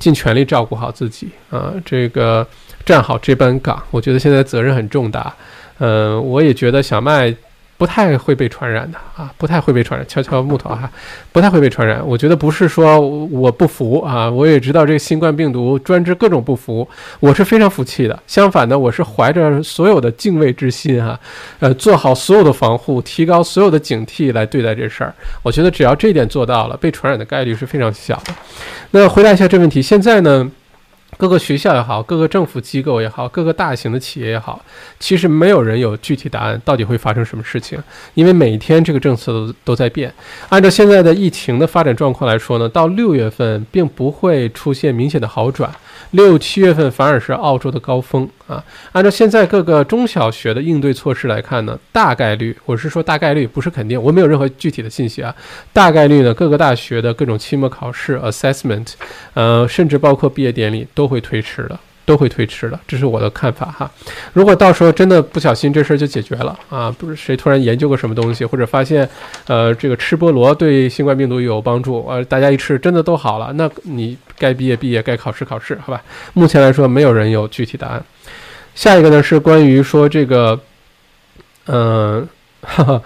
尽全力照顾好自己啊，这个。站好这班岗，我觉得现在责任很重大。嗯，我也觉得小麦不太会被传染的啊，不太会被传染。敲敲木头哈，不太会被传染。我觉得不是说我不服啊，我也知道这个新冠病毒专治各种不服，我是非常服气的。相反呢，我是怀着所有的敬畏之心哈，呃，做好所有的防护，提高所有的警惕来对待这事儿。我觉得只要这一点做到了，被传染的概率是非常小的。那回答一下这问题，现在呢？各个学校也好，各个政府机构也好，各个大型的企业也好，其实没有人有具体答案，到底会发生什么事情？因为每天这个政策都都在变。按照现在的疫情的发展状况来说呢，到六月份并不会出现明显的好转。六七月份反而是澳洲的高峰啊！按照现在各个中小学的应对措施来看呢，大概率，我是说大概率，不是肯定，我没有任何具体的信息啊。大概率呢，各个大学的各种期末考试、assessment，呃，甚至包括毕业典礼都会推迟的。都会推迟的，这是我的看法哈。如果到时候真的不小心这事儿就解决了啊，不是谁突然研究个什么东西，或者发现，呃，这个吃菠萝对新冠病毒有帮助，呃，大家一吃真的都好了，那你该毕业毕业，该考试考试，好吧？目前来说，没有人有具体答案。下一个呢是关于说这个，嗯。哈 哈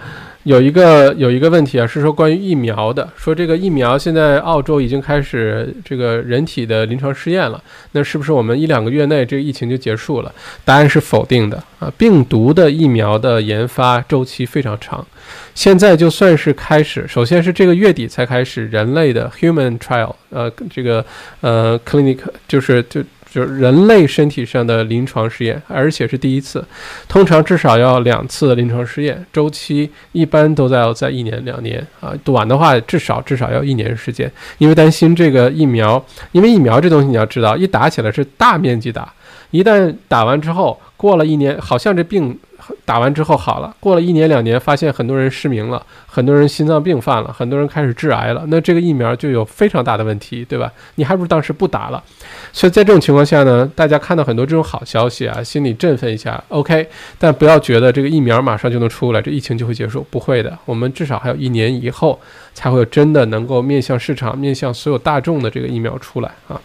有一个有一个问题啊，是说关于疫苗的，说这个疫苗现在澳洲已经开始这个人体的临床试验了，那是不是我们一两个月内这个疫情就结束了？答案是否定的啊！病毒的疫苗的研发周期非常长，现在就算是开始，首先是这个月底才开始人类的 human trial，呃，这个呃 clinic 就是就。就是人类身体上的临床试验，而且是第一次，通常至少要两次的临床试验，周期一般都在在一年两年啊，短的话至少至少要一年时间，因为担心这个疫苗，因为疫苗这东西你要知道，一打起来是大面积打，一旦打完之后过了一年，好像这病。打完之后好了，过了一年两年，发现很多人失明了，很多人心脏病犯了，很多人开始致癌了，那这个疫苗就有非常大的问题，对吧？你还不如当时不打了。所以在这种情况下呢，大家看到很多这种好消息啊，心里振奋一下，OK。但不要觉得这个疫苗马上就能出来，这疫情就会结束，不会的。我们至少还有一年以后才会有真的能够面向市场、面向所有大众的这个疫苗出来啊。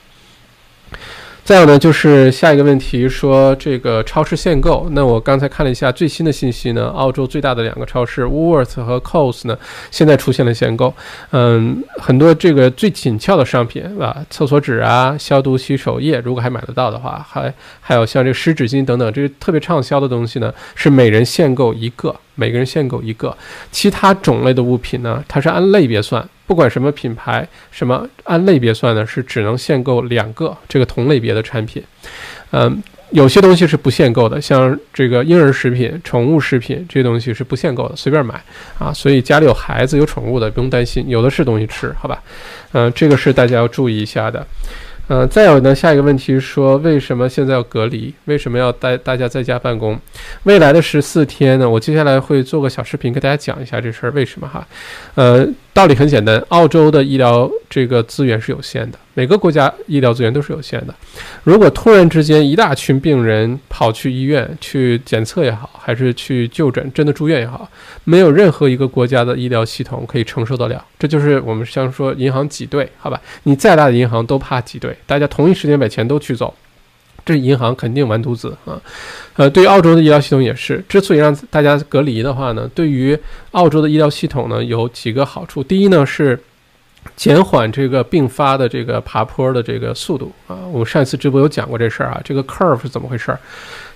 再有呢，就是下一个问题，说这个超市限购。那我刚才看了一下最新的信息呢，澳洲最大的两个超市 w o o l r t h 和 Coles 呢，现在出现了限购。嗯，很多这个最紧俏的商品，啊，厕所纸啊，消毒洗手液，如果还买得到的话，还还有像这个湿纸巾等等，这个特别畅销的东西呢，是每人限购一个，每个人限购一个。其他种类的物品呢，它是按类别算。不管什么品牌，什么按类别算呢？是只能限购两个这个同类别的产品。嗯，有些东西是不限购的，像这个婴儿食品、宠物食品这些东西是不限购的，随便买啊。所以家里有孩子、有宠物的不用担心，有的是东西吃，好吧？嗯，这个是大家要注意一下的。呃，再有呢，下一个问题是说，为什么现在要隔离？为什么要带大家在家办公？未来的十四天呢？我接下来会做个小视频，给大家讲一下这事儿为什么哈。呃。道理很简单，澳洲的医疗这个资源是有限的，每个国家医疗资源都是有限的。如果突然之间一大群病人跑去医院去检测也好，还是去就诊，真的住院也好，没有任何一个国家的医疗系统可以承受得了。这就是我们像说银行挤兑，好吧？你再大的银行都怕挤兑，大家同一时间把钱都取走。这银行肯定完犊子啊！呃，对于澳洲的医疗系统也是。之所以让大家隔离的话呢，对于澳洲的医疗系统呢有几个好处。第一呢是减缓这个并发的这个爬坡的这个速度啊。我们上一次直播有讲过这事儿啊，这个 curve 是怎么回事儿？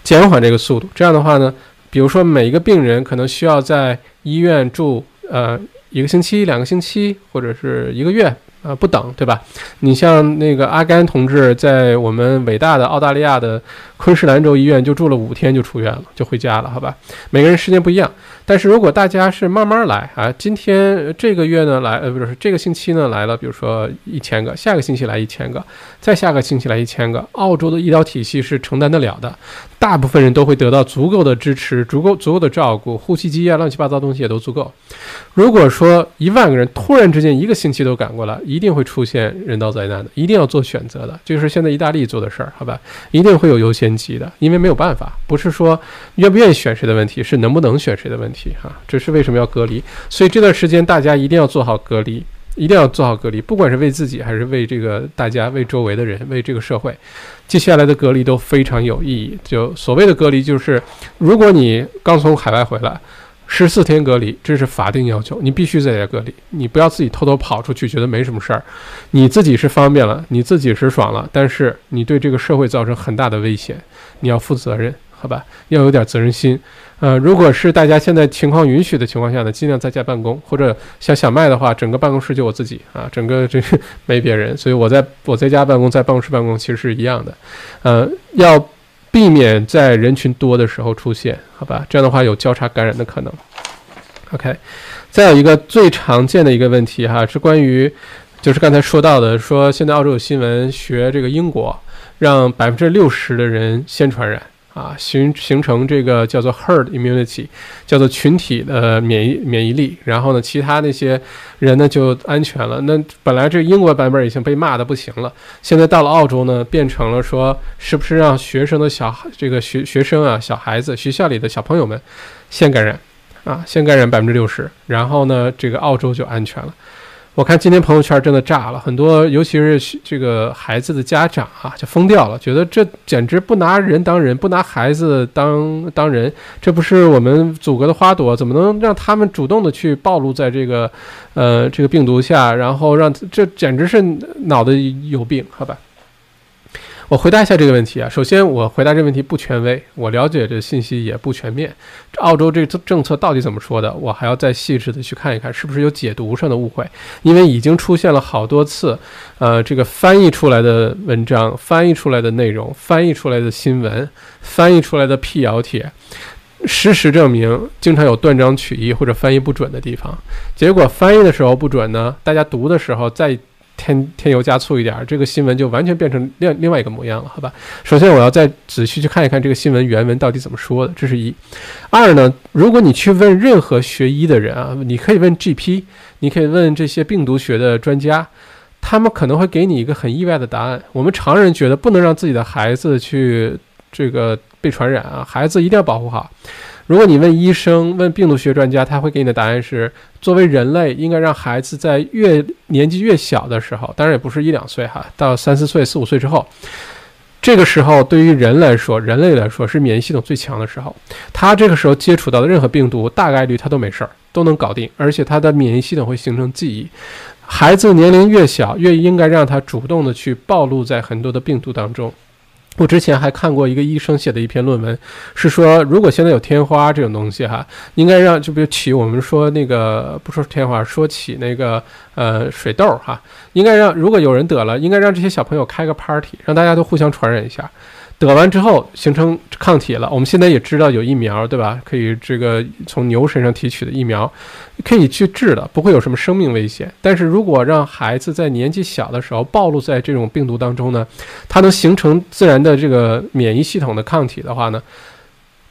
减缓这个速度，这样的话呢，比如说每一个病人可能需要在医院住呃一个星期、两个星期或者是一个月。啊，不等，对吧？你像那个阿甘同志在我们伟大的澳大利亚的昆士兰州医院就住了五天就出院了，就回家了，好吧？每个人时间不一样，但是如果大家是慢慢来啊，今天这个月呢来，呃，不是这个星期呢来了，比如说一千个，下个星期来一千个，再下个星期来一千个，澳洲的医疗体系是承担得了的，大部分人都会得到足够的支持，足够足够的照顾，呼吸机啊，乱七八糟东西也都足够。如果说一万个人突然之间一个星期都赶过来，一定会出现人道灾难的，一定要做选择的，就是现在意大利做的事儿，好吧？一定会有优先级的，因为没有办法，不是说愿不愿意选谁的问题，是能不能选谁的问题哈。这是为什么要隔离？所以这段时间大家一定要做好隔离，一定要做好隔离，不管是为自己还是为这个大家、为周围的人、为这个社会，接下来的隔离都非常有意义。就所谓的隔离，就是如果你刚从海外回来。十四天隔离，这是法定要求，你必须在家隔离，你不要自己偷偷跑出去，觉得没什么事儿。你自己是方便了，你自己是爽了，但是你对这个社会造成很大的危险，你要负责任，好吧？要有点责任心。呃，如果是大家现在情况允许的情况下呢，尽量在家办公，或者像小麦的话，整个办公室就我自己啊，整个这个 没别人，所以我在我在家办公，在办公室办公其实是一样的。呃，要。避免在人群多的时候出现，好吧？这样的话有交叉感染的可能。OK，再有一个最常见的一个问题哈，是关于，就是刚才说到的，说现在澳洲有新闻学这个英国，让百分之六十的人先传染。啊，形形成这个叫做 herd immunity，叫做群体的免疫免疫力，然后呢，其他那些人呢就安全了。那本来这英国版本已经被骂的不行了，现在到了澳洲呢，变成了说是不是让学生的小孩这个学学生啊，小孩子学校里的小朋友们先感染啊，先感染百分之六十，然后呢，这个澳洲就安全了。我看今天朋友圈真的炸了，很多，尤其是这个孩子的家长啊，就疯掉了，觉得这简直不拿人当人，不拿孩子当当人，这不是我们祖国的花朵，怎么能让他们主动的去暴露在这个，呃，这个病毒下，然后让这简直是脑子有病，好吧？我回答一下这个问题啊。首先，我回答这个问题不权威，我了解的信息也不全面。澳洲这政策到底怎么说的？我还要再细致的去看一看，是不是有解读上的误会？因为已经出现了好多次，呃，这个翻译出来的文章、翻译出来的内容、翻译出来的新闻、翻译出来的辟谣帖，事实证明，经常有断章取义或者翻译不准的地方。结果翻译的时候不准呢，大家读的时候再。添添油加醋一点，这个新闻就完全变成另另外一个模样了，好吧？首先我要再仔细去看一看这个新闻原文到底怎么说的，这是一。二呢，如果你去问任何学医的人啊，你可以问 GP，你可以问这些病毒学的专家，他们可能会给你一个很意外的答案。我们常人觉得不能让自己的孩子去这个被传染啊，孩子一定要保护好。如果你问医生、问病毒学专家，他会给你的答案是：作为人类，应该让孩子在越年纪越小的时候，当然也不是一两岁哈，到三四岁、四五岁之后，这个时候对于人来说，人类来说是免疫系统最强的时候。他这个时候接触到的任何病毒，大概率他都没事儿，都能搞定，而且他的免疫系统会形成记忆。孩子年龄越小，越应该让他主动的去暴露在很多的病毒当中。我之前还看过一个医生写的一篇论文，是说如果现在有天花这种东西哈，应该让就比如起我们说那个不说天花，说起那个呃水痘哈，应该让如果有人得了，应该让这些小朋友开个 party，让大家都互相传染一下。得完之后形成抗体了，我们现在也知道有疫苗，对吧？可以这个从牛身上提取的疫苗，可以去治的，不会有什么生命危险。但是如果让孩子在年纪小的时候暴露在这种病毒当中呢，它能形成自然的这个免疫系统的抗体的话呢，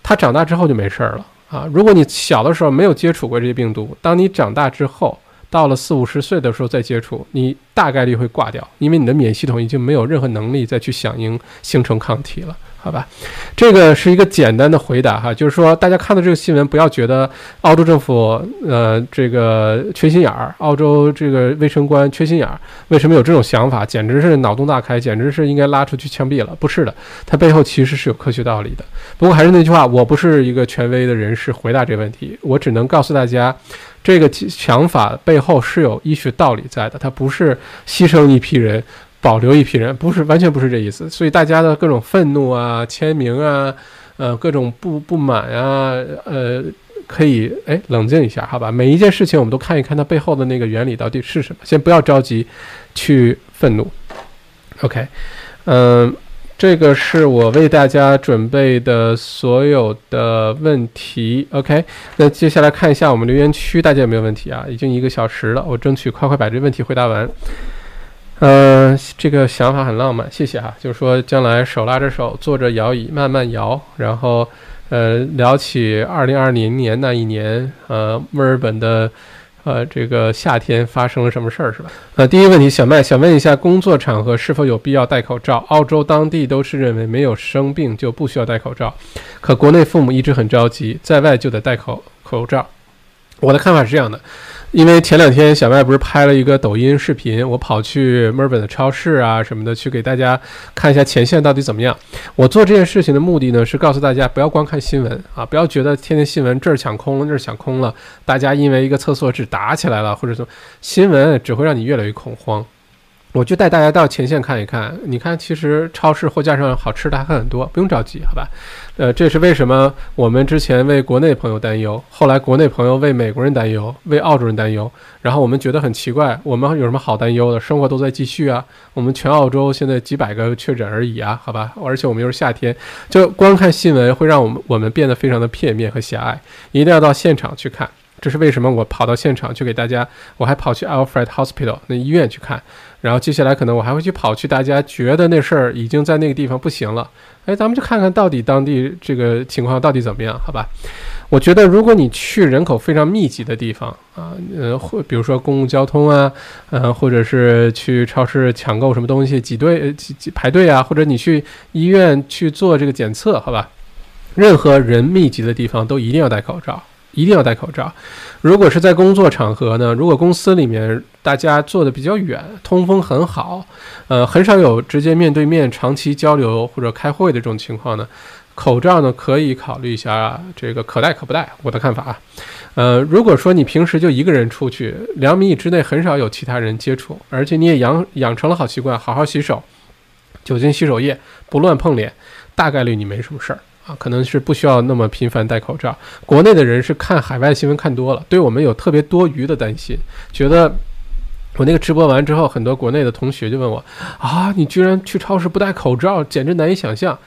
他长大之后就没事儿了啊。如果你小的时候没有接触过这些病毒，当你长大之后，到了四五十岁的时候再接触，你大概率会挂掉，因为你的免疫系统已经没有任何能力再去响应形成抗体了，好吧？这个是一个简单的回答哈，就是说大家看到这个新闻，不要觉得澳洲政府呃这个缺心眼儿，澳洲这个卫生官缺心眼儿，为什么有这种想法？简直是脑洞大开，简直是应该拉出去枪毙了。不是的，它背后其实是有科学道理的。不过还是那句话，我不是一个权威的人士回答这个问题，我只能告诉大家。这个想法背后是有医学道理在的，它不是牺牲一批人，保留一批人，不是完全不是这意思。所以大家的各种愤怒啊、签名啊、呃各种不不满啊，呃，可以哎冷静一下，好吧？每一件事情我们都看一看它背后的那个原理到底是什么，先不要着急去愤怒。OK，嗯。这个是我为大家准备的所有的问题。OK，那接下来看一下我们留言区，大家有没有问题啊？已经一个小时了，我争取快快把这个问题回答完。呃，这个想法很浪漫，谢谢哈。就是说，将来手拉着手，坐着摇椅，慢慢摇，然后呃，聊起二零二零年那一年，呃，墨尔本的。呃，这个夏天发生了什么事儿是吧？呃，第一个问题，小麦想问一下，工作场合是否有必要戴口罩？澳洲当地都是认为没有生病就不需要戴口罩，可国内父母一直很着急，在外就得戴口口罩。我的看法是这样的。因为前两天小麦不是拍了一个抖音视频，我跑去墨尔本的超市啊什么的，去给大家看一下前线到底怎么样。我做这件事情的目的呢，是告诉大家不要光看新闻啊，不要觉得天天新闻这儿抢空了那儿抢空了，大家因为一个厕所纸打起来了，或者说新闻只会让你越来越恐慌。我就带大家到前线看一看，你看，其实超市货架上好吃的还很多，不用着急，好吧？呃，这是为什么我们之前为国内朋友担忧，后来国内朋友为美国人担忧，为澳洲人担忧，然后我们觉得很奇怪，我们有什么好担忧的？生活都在继续啊，我们全澳洲现在几百个确诊而已啊，好吧？而且我们又是夏天，就光看新闻会让我们我们变得非常的片面和狭隘，一定要到现场去看。这是为什么我跑到现场去给大家，我还跑去 Alfred Hospital 那医院去看。然后接下来可能我还会去跑去大家觉得那事儿已经在那个地方不行了，哎，咱们就看看到底当地这个情况到底怎么样，好吧？我觉得如果你去人口非常密集的地方啊，呃，或比如说公共交通啊，呃，或者是去超市抢购什么东西挤队挤挤排队啊，或者你去医院去做这个检测，好吧？任何人密集的地方都一定要戴口罩。一定要戴口罩。如果是在工作场合呢？如果公司里面大家坐的比较远，通风很好，呃，很少有直接面对面长期交流或者开会的这种情况呢，口罩呢可以考虑一下这个可戴可不戴。我的看法啊，呃，如果说你平时就一个人出去，两米之内很少有其他人接触，而且你也养养成了好习惯，好好洗手，酒精洗手液，不乱碰脸，大概率你没什么事儿。啊，可能是不需要那么频繁戴口罩。国内的人是看海外新闻看多了，对我们有特别多余的担心，觉得我那个直播完之后，很多国内的同学就问我啊，你居然去超市不戴口罩，简直难以想象。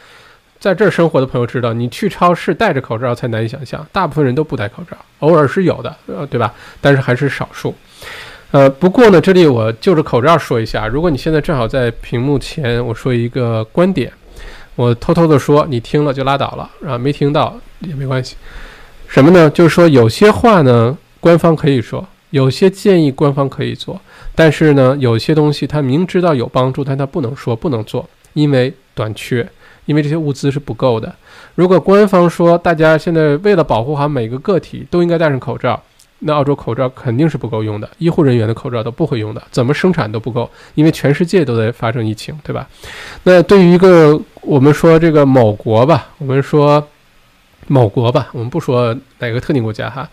在这儿生活的朋友知道，你去超市戴着口罩才难以想象，大部分人都不戴口罩，偶尔是有的，呃，对吧？但是还是少数。呃，不过呢，这里我就着口罩说一下，如果你现在正好在屏幕前，我说一个观点。我偷偷的说，你听了就拉倒了，啊，没听到也没关系。什么呢？就是说有些话呢，官方可以说；有些建议，官方可以做。但是呢，有些东西他明知道有帮助，但他不能说、不能做，因为短缺，因为这些物资是不够的。如果官方说大家现在为了保护好每个个体都应该戴上口罩。那澳洲口罩肯定是不够用的，医护人员的口罩都不会用的，怎么生产都不够，因为全世界都在发生疫情，对吧？那对于一个我们说这个某国吧，我们说某国吧，我们不说哪个特定国家哈，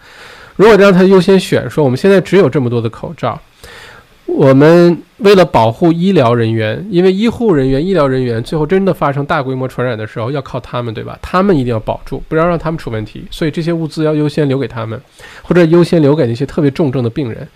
如果让他优先选，说我们现在只有这么多的口罩。我们为了保护医疗人员，因为医护人员、医疗人员最后真的发生大规模传染的时候，要靠他们，对吧？他们一定要保住，不要让他们出问题。所以这些物资要优先留给他们，或者优先留给那些特别重症的病人。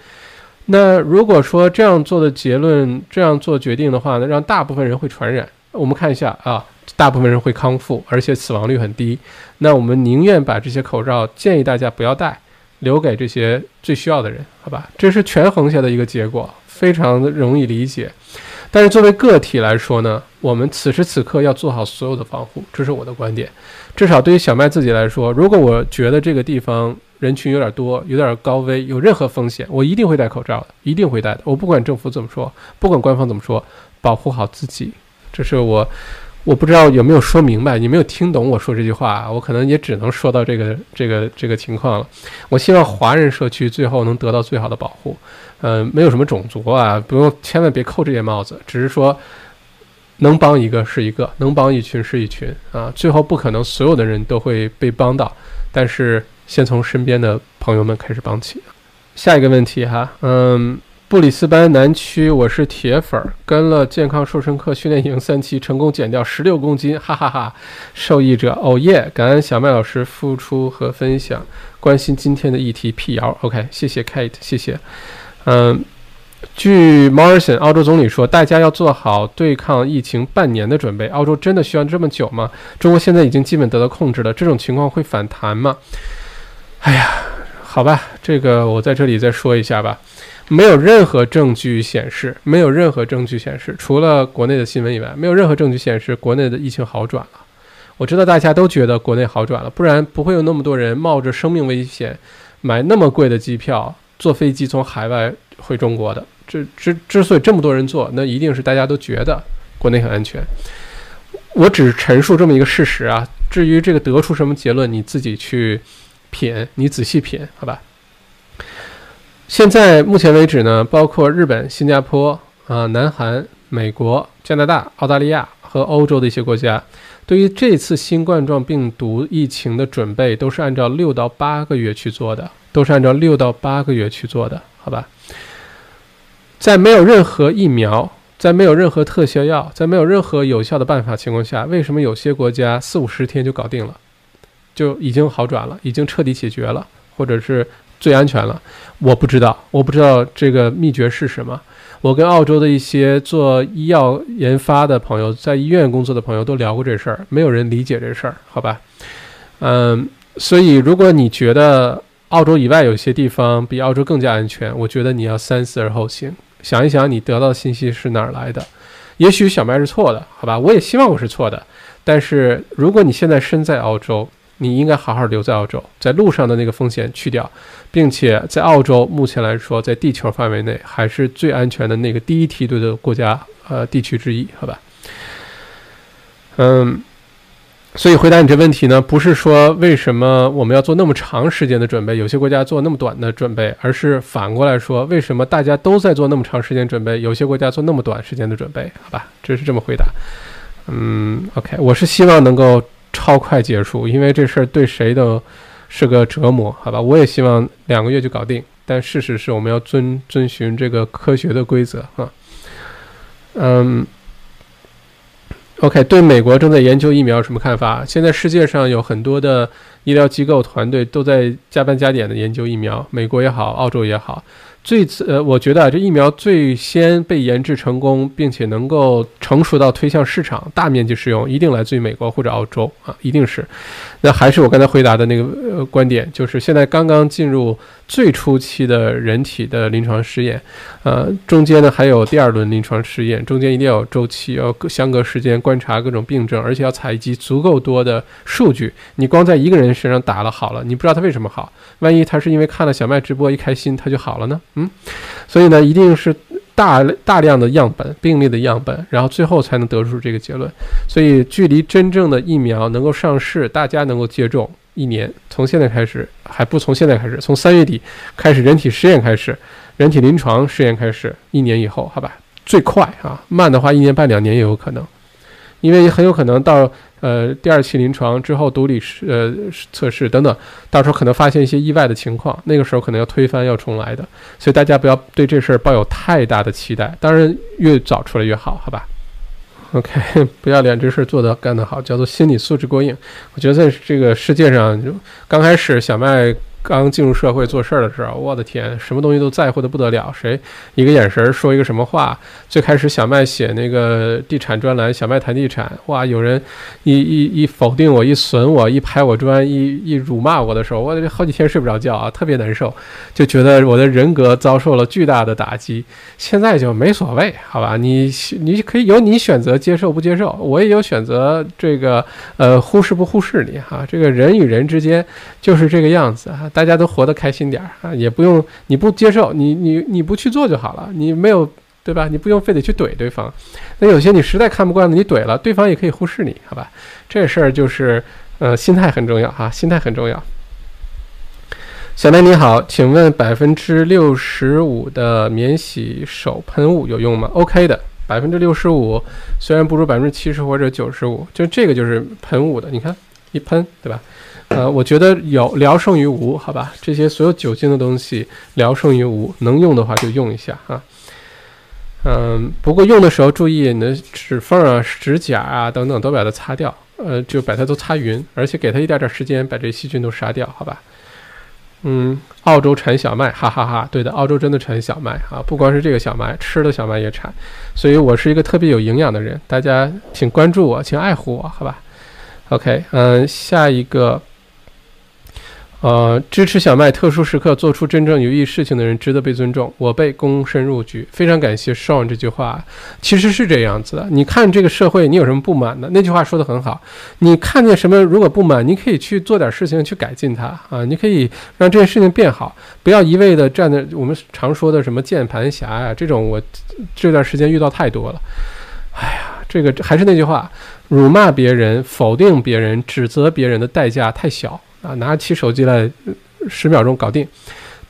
那如果说这样做的结论、这样做决定的话呢，让大部分人会传染，我们看一下啊，大部分人会康复，而且死亡率很低。那我们宁愿把这些口罩建议大家不要戴。留给这些最需要的人，好吧，这是权衡下的一个结果，非常的容易理解。但是作为个体来说呢，我们此时此刻要做好所有的防护，这是我的观点。至少对于小麦自己来说，如果我觉得这个地方人群有点多，有点高危，有任何风险，我一定会戴口罩的，一定会戴的。我不管政府怎么说，不管官方怎么说，保护好自己，这是我。我不知道有没有说明白，你没有听懂我说这句话，我可能也只能说到这个这个这个情况了。我希望华人社区最后能得到最好的保护，嗯，没有什么种族啊，不用千万别扣这些帽子，只是说能帮一个是一个，能帮一群是一群啊。最后不可能所有的人都会被帮到，但是先从身边的朋友们开始帮起。下一个问题哈，嗯。布里斯班南区，我是铁粉儿，跟了健康瘦身课训练营三期，成功减掉十六公斤，哈哈哈！受益者，哦耶！感恩小麦老师付出和分享，关心今天的议题辟谣。OK，谢谢 Kate，谢谢。嗯，据 Morrison 澳洲总理说，大家要做好对抗疫情半年的准备。澳洲真的需要这么久吗？中国现在已经基本得到控制了，这种情况会反弹吗？哎呀，好吧，这个我在这里再说一下吧。没有任何证据显示，没有任何证据显示，除了国内的新闻以外，没有任何证据显示国内的疫情好转了。我知道大家都觉得国内好转了，不然不会有那么多人冒着生命危险买那么贵的机票坐飞机从海外回中国的。这之之所以这么多人做，那一定是大家都觉得国内很安全。我只陈述这么一个事实啊，至于这个得出什么结论，你自己去品，你仔细品，好吧？现在目前为止呢，包括日本、新加坡啊、南韩、美国、加拿大、澳大利亚和欧洲的一些国家。对于这次新冠状病毒疫情的准备，都是按照六到八个月去做的，都是按照六到八个月去做的，好吧？在没有任何疫苗，在没有任何特效药，在没有任何有效的办法情况下，为什么有些国家四五十天就搞定了，就已经好转了，已经彻底解决了，或者是最安全了？我不知道，我不知道这个秘诀是什么。我跟澳洲的一些做医药研发的朋友，在医院工作的朋友都聊过这事儿，没有人理解这事儿，好吧？嗯，所以如果你觉得澳洲以外有些地方比澳洲更加安全，我觉得你要三思而后行，想一想你得到的信息是哪儿来的。也许小麦是错的，好吧？我也希望我是错的，但是如果你现在身在澳洲，你应该好好留在澳洲，在路上的那个风险去掉，并且在澳洲目前来说，在地球范围内还是最安全的那个第一梯队的国家呃地区之一，好吧？嗯，所以回答你这问题呢，不是说为什么我们要做那么长时间的准备，有些国家做那么短的准备，而是反过来说，为什么大家都在做那么长时间准备，有些国家做那么短时间的准备，好吧？这是这么回答。嗯，OK，我是希望能够。超快结束，因为这事儿对谁都是个折磨，好吧？我也希望两个月就搞定，但事实是我们要遵遵循这个科学的规则啊。嗯，OK，对美国正在研究疫苗有什么看法？现在世界上有很多的医疗机构团队都在加班加点的研究疫苗，美国也好，澳洲也好。最呃，我觉得啊，这疫苗最先被研制成功，并且能够成熟到推向市场、大面积使用，一定来自于美国或者澳洲啊，一定是。那还是我刚才回答的那个呃观点，就是现在刚刚进入最初期的人体的临床试验，呃，中间呢还有第二轮临床试验，中间一定要有周期，要相隔时间观察各种病症，而且要采集足够多的数据。你光在一个人身上打了好了，你不知道他为什么好，万一他是因为看了小麦直播一开心他就好了呢？嗯，所以呢，一定是大大量的样本病例的样本，然后最后才能得出这个结论。所以，距离真正的疫苗能够上市，大家能够接种一年，从现在开始还不从现在开始，从三月底开始人体试验开始，人体临床试验开始，一年以后，好吧，最快啊，慢的话一年半两年也有可能，因为很有可能到。呃，第二期临床之后，独立试呃测试等等，到时候可能发现一些意外的情况，那个时候可能要推翻要重来的，所以大家不要对这事儿抱有太大的期待。当然，越早出来越好，好吧？OK，不要脸这事儿做得干得好，叫做心理素质过硬。我觉得在这个世界上，就刚开始小麦。刚进入社会做事儿的时候，我的天，什么东西都在乎的不得了。谁一个眼神说一个什么话？最开始小麦写那个地产专栏，小麦谈地产，哇，有人一一一否定我，一损我，一拍我砖，一一辱骂我的时候，我好几天睡不着觉啊，特别难受，就觉得我的人格遭受了巨大的打击。现在就没所谓，好吧？你你可以有你选择接受不接受，我也有选择这个呃忽视不忽视你哈。这个人与人之间就是这个样子啊。大家都活得开心点儿啊，也不用你不接受，你你你不去做就好了，你没有对吧？你不用非得去怼对方。那有些你实在看不惯的，你怼了，对方也可以忽视你，好吧？这事儿就是呃，心态很重要哈，心态很重要。小麦你好，请问百分之六十五的免洗手喷雾有用吗？OK 的，百分之六十五虽然不如百分之七十或者九十五，就这个就是喷雾的，你看一喷对吧？呃，我觉得有聊胜于无，好吧？这些所有酒精的东西聊胜于无，能用的话就用一下啊。嗯，不过用的时候注意你的指缝啊、指甲啊等等都把它擦掉，呃，就把它都擦匀，而且给它一点点时间把这细菌都杀掉，好吧？嗯，澳洲产小麦，哈哈哈对的，澳洲真的产小麦啊，不光是这个小麦，吃的小麦也产。所以我是一个特别有营养的人，大家请关注我，请爱护我，好吧？OK，嗯，下一个。呃，支持小麦特殊时刻做出真正有益事情的人值得被尊重。我被躬身入局，非常感谢 Sean 这句话，其实是这样子的。你看这个社会，你有什么不满的？那句话说的很好。你看见什么如果不满，你可以去做点事情去改进它啊，你可以让这件事情变好，不要一味的站在我们常说的什么键盘侠呀这种。我这段时间遇到太多了。哎呀，这个还是那句话，辱骂别人、否定别人、指责别人的代价太小。啊，拿起手机来，十秒钟搞定。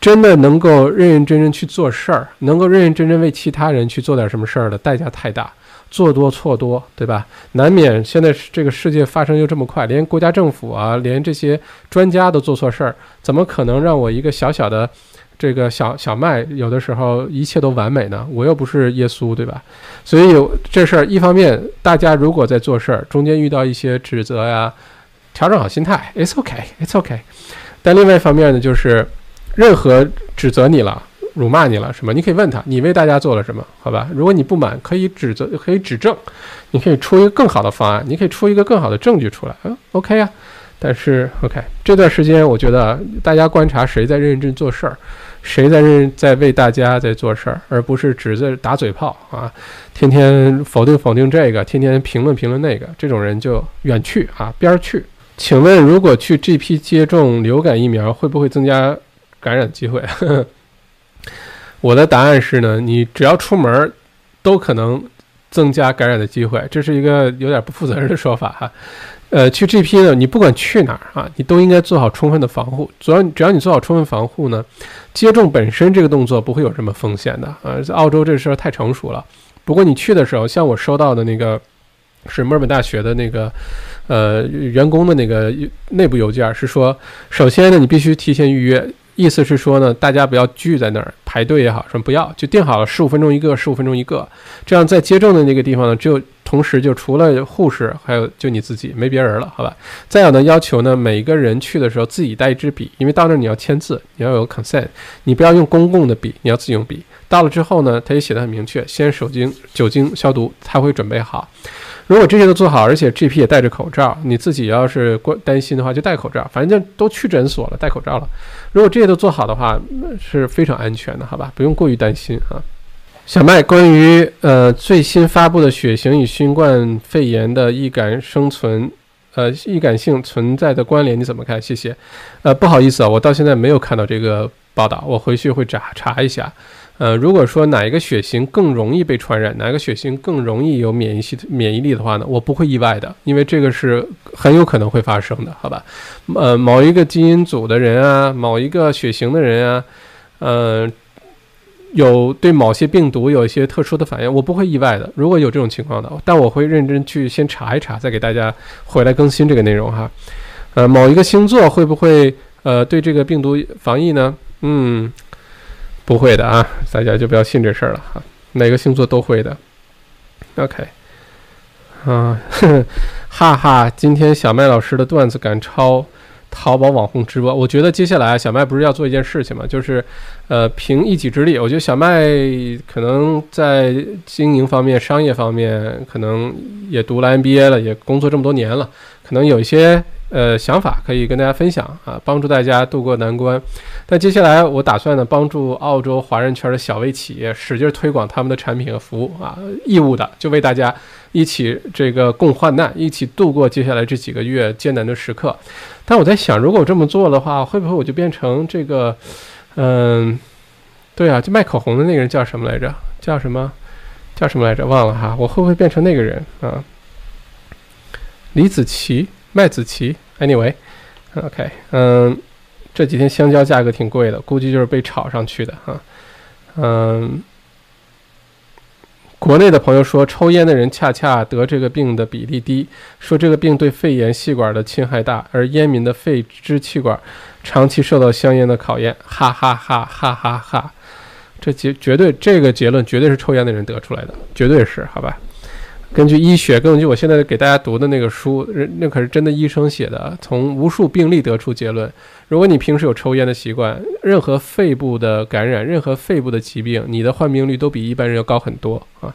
真的能够认认真真去做事儿，能够认认真真为其他人去做点什么事儿的代价太大，做多错多，对吧？难免现在这个世界发生又这么快，连国家政府啊，连这些专家都做错事儿，怎么可能让我一个小小的这个小小麦，有的时候一切都完美呢？我又不是耶稣，对吧？所以有这事儿，一方面大家如果在做事儿中间遇到一些指责呀。调整好心态，It's OK，It's OK。但另外一方面呢，就是任何指责你了、辱骂你了什么，你可以问他，你为大家做了什么？好吧？如果你不满，可以指责，可以指正，你可以出一个更好的方案，你可以出一个更好的证据出来。嗯，OK 啊。但是 OK，这段时间我觉得大家观察谁在认真做事儿，谁在认在为大家在做事儿，而不是指责打嘴炮啊，天天否定否定这个，天天评论评论那个，这种人就远去啊，边儿去。请问，如果去 GP 接种流感疫苗，会不会增加感染机会？我的答案是呢，你只要出门，都可能增加感染的机会。这是一个有点不负责任的说法哈。呃，去 GP 呢，你不管去哪儿啊，你都应该做好充分的防护。主要只要你做好充分防护呢，接种本身这个动作不会有什么风险的啊。在澳洲这事儿太成熟了。不过你去的时候，像我收到的那个是墨尔本大学的那个。呃，员工的那个内部邮件是说，首先呢，你必须提前预约，意思是说呢，大家不要聚在那儿排队也好，什么不要，就定好了十五分钟一个，十五分钟一个，这样在接种的那个地方呢，只有同时就除了护士，还有就你自己，没别人了，好吧？再有呢，要求呢，每一个人去的时候自己带一支笔，因为到那儿你要签字，你要有 consent，你不要用公共的笔，你要自己用笔。到了之后呢，他也写的很明确，先手精酒精消毒，他会准备好。如果这些都做好，而且 GP 也戴着口罩，你自己要是过担心的话，就戴口罩。反正都去诊所了，戴口罩了。如果这些都做好的话，是非常安全的，好吧？不用过于担心啊。小麦，关于呃最新发布的血型与新冠肺炎的易感生存，呃易感性存在的关联，你怎么看？谢谢。呃，不好意思啊，我到现在没有看到这个报道，我回去会查查一下。呃，如果说哪一个血型更容易被传染，哪一个血型更容易有免疫系免疫力的话呢，我不会意外的，因为这个是很有可能会发生的，好吧？呃，某一个基因组的人啊，某一个血型的人啊，呃，有对某些病毒有一些特殊的反应，我不会意外的。如果有这种情况的，但我会认真去先查一查，再给大家回来更新这个内容哈。呃，某一个星座会不会呃对这个病毒防疫呢？嗯。不会的啊，大家就不要信这事儿了哈。哪个星座都会的。OK，啊，哈哈，今天小麦老师的段子赶超淘宝网红直播。我觉得接下来小麦不是要做一件事情嘛，就是呃凭一己之力。我觉得小麦可能在经营方面、商业方面，可能也读了 MBA 了，也工作这么多年了，可能有一些。呃，想法可以跟大家分享啊，帮助大家渡过难关。但接下来我打算呢，帮助澳洲华人圈的小微企业使劲推广他们的产品和服务啊，义务的，就为大家一起这个共患难，一起度过接下来这几个月艰难的时刻。但我在想，如果我这么做的话，会不会我就变成这个，嗯，对啊，就卖口红的那个人叫什么来着？叫什么？叫什么来着？忘了哈。我会不会变成那个人啊？李子琪。麦子琪，Anyway，OK，嗯，这几天香蕉价格挺贵的，估计就是被炒上去的哈。嗯，国内的朋友说，抽烟的人恰恰得这个病的比例低，说这个病对肺炎细管的侵害大，而烟民的肺支气管长期受到香烟的考验，哈哈哈哈哈哈。这绝绝对这个结论绝对是抽烟的人得出来的，绝对是好吧？根据医学，根据我现在给大家读的那个书，那可是真的医生写的，从无数病例得出结论：如果你平时有抽烟的习惯，任何肺部的感染、任何肺部的疾病，你的患病率都比一般人要高很多啊。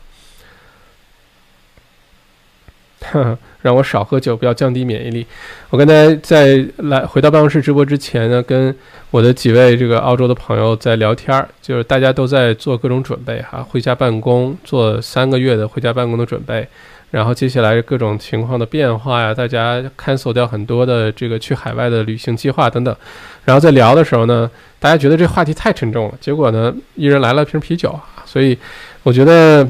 让我少喝酒，不要降低免疫力。我刚才在来回到办公室直播之前呢，跟我的几位这个澳洲的朋友在聊天儿，就是大家都在做各种准备哈，回家办公，做三个月的回家办公的准备，然后接下来各种情况的变化呀，大家 cancel 掉很多的这个去海外的旅行计划等等。然后在聊的时候呢，大家觉得这话题太沉重了，结果呢，一人来了瓶啤酒啊，所以我觉得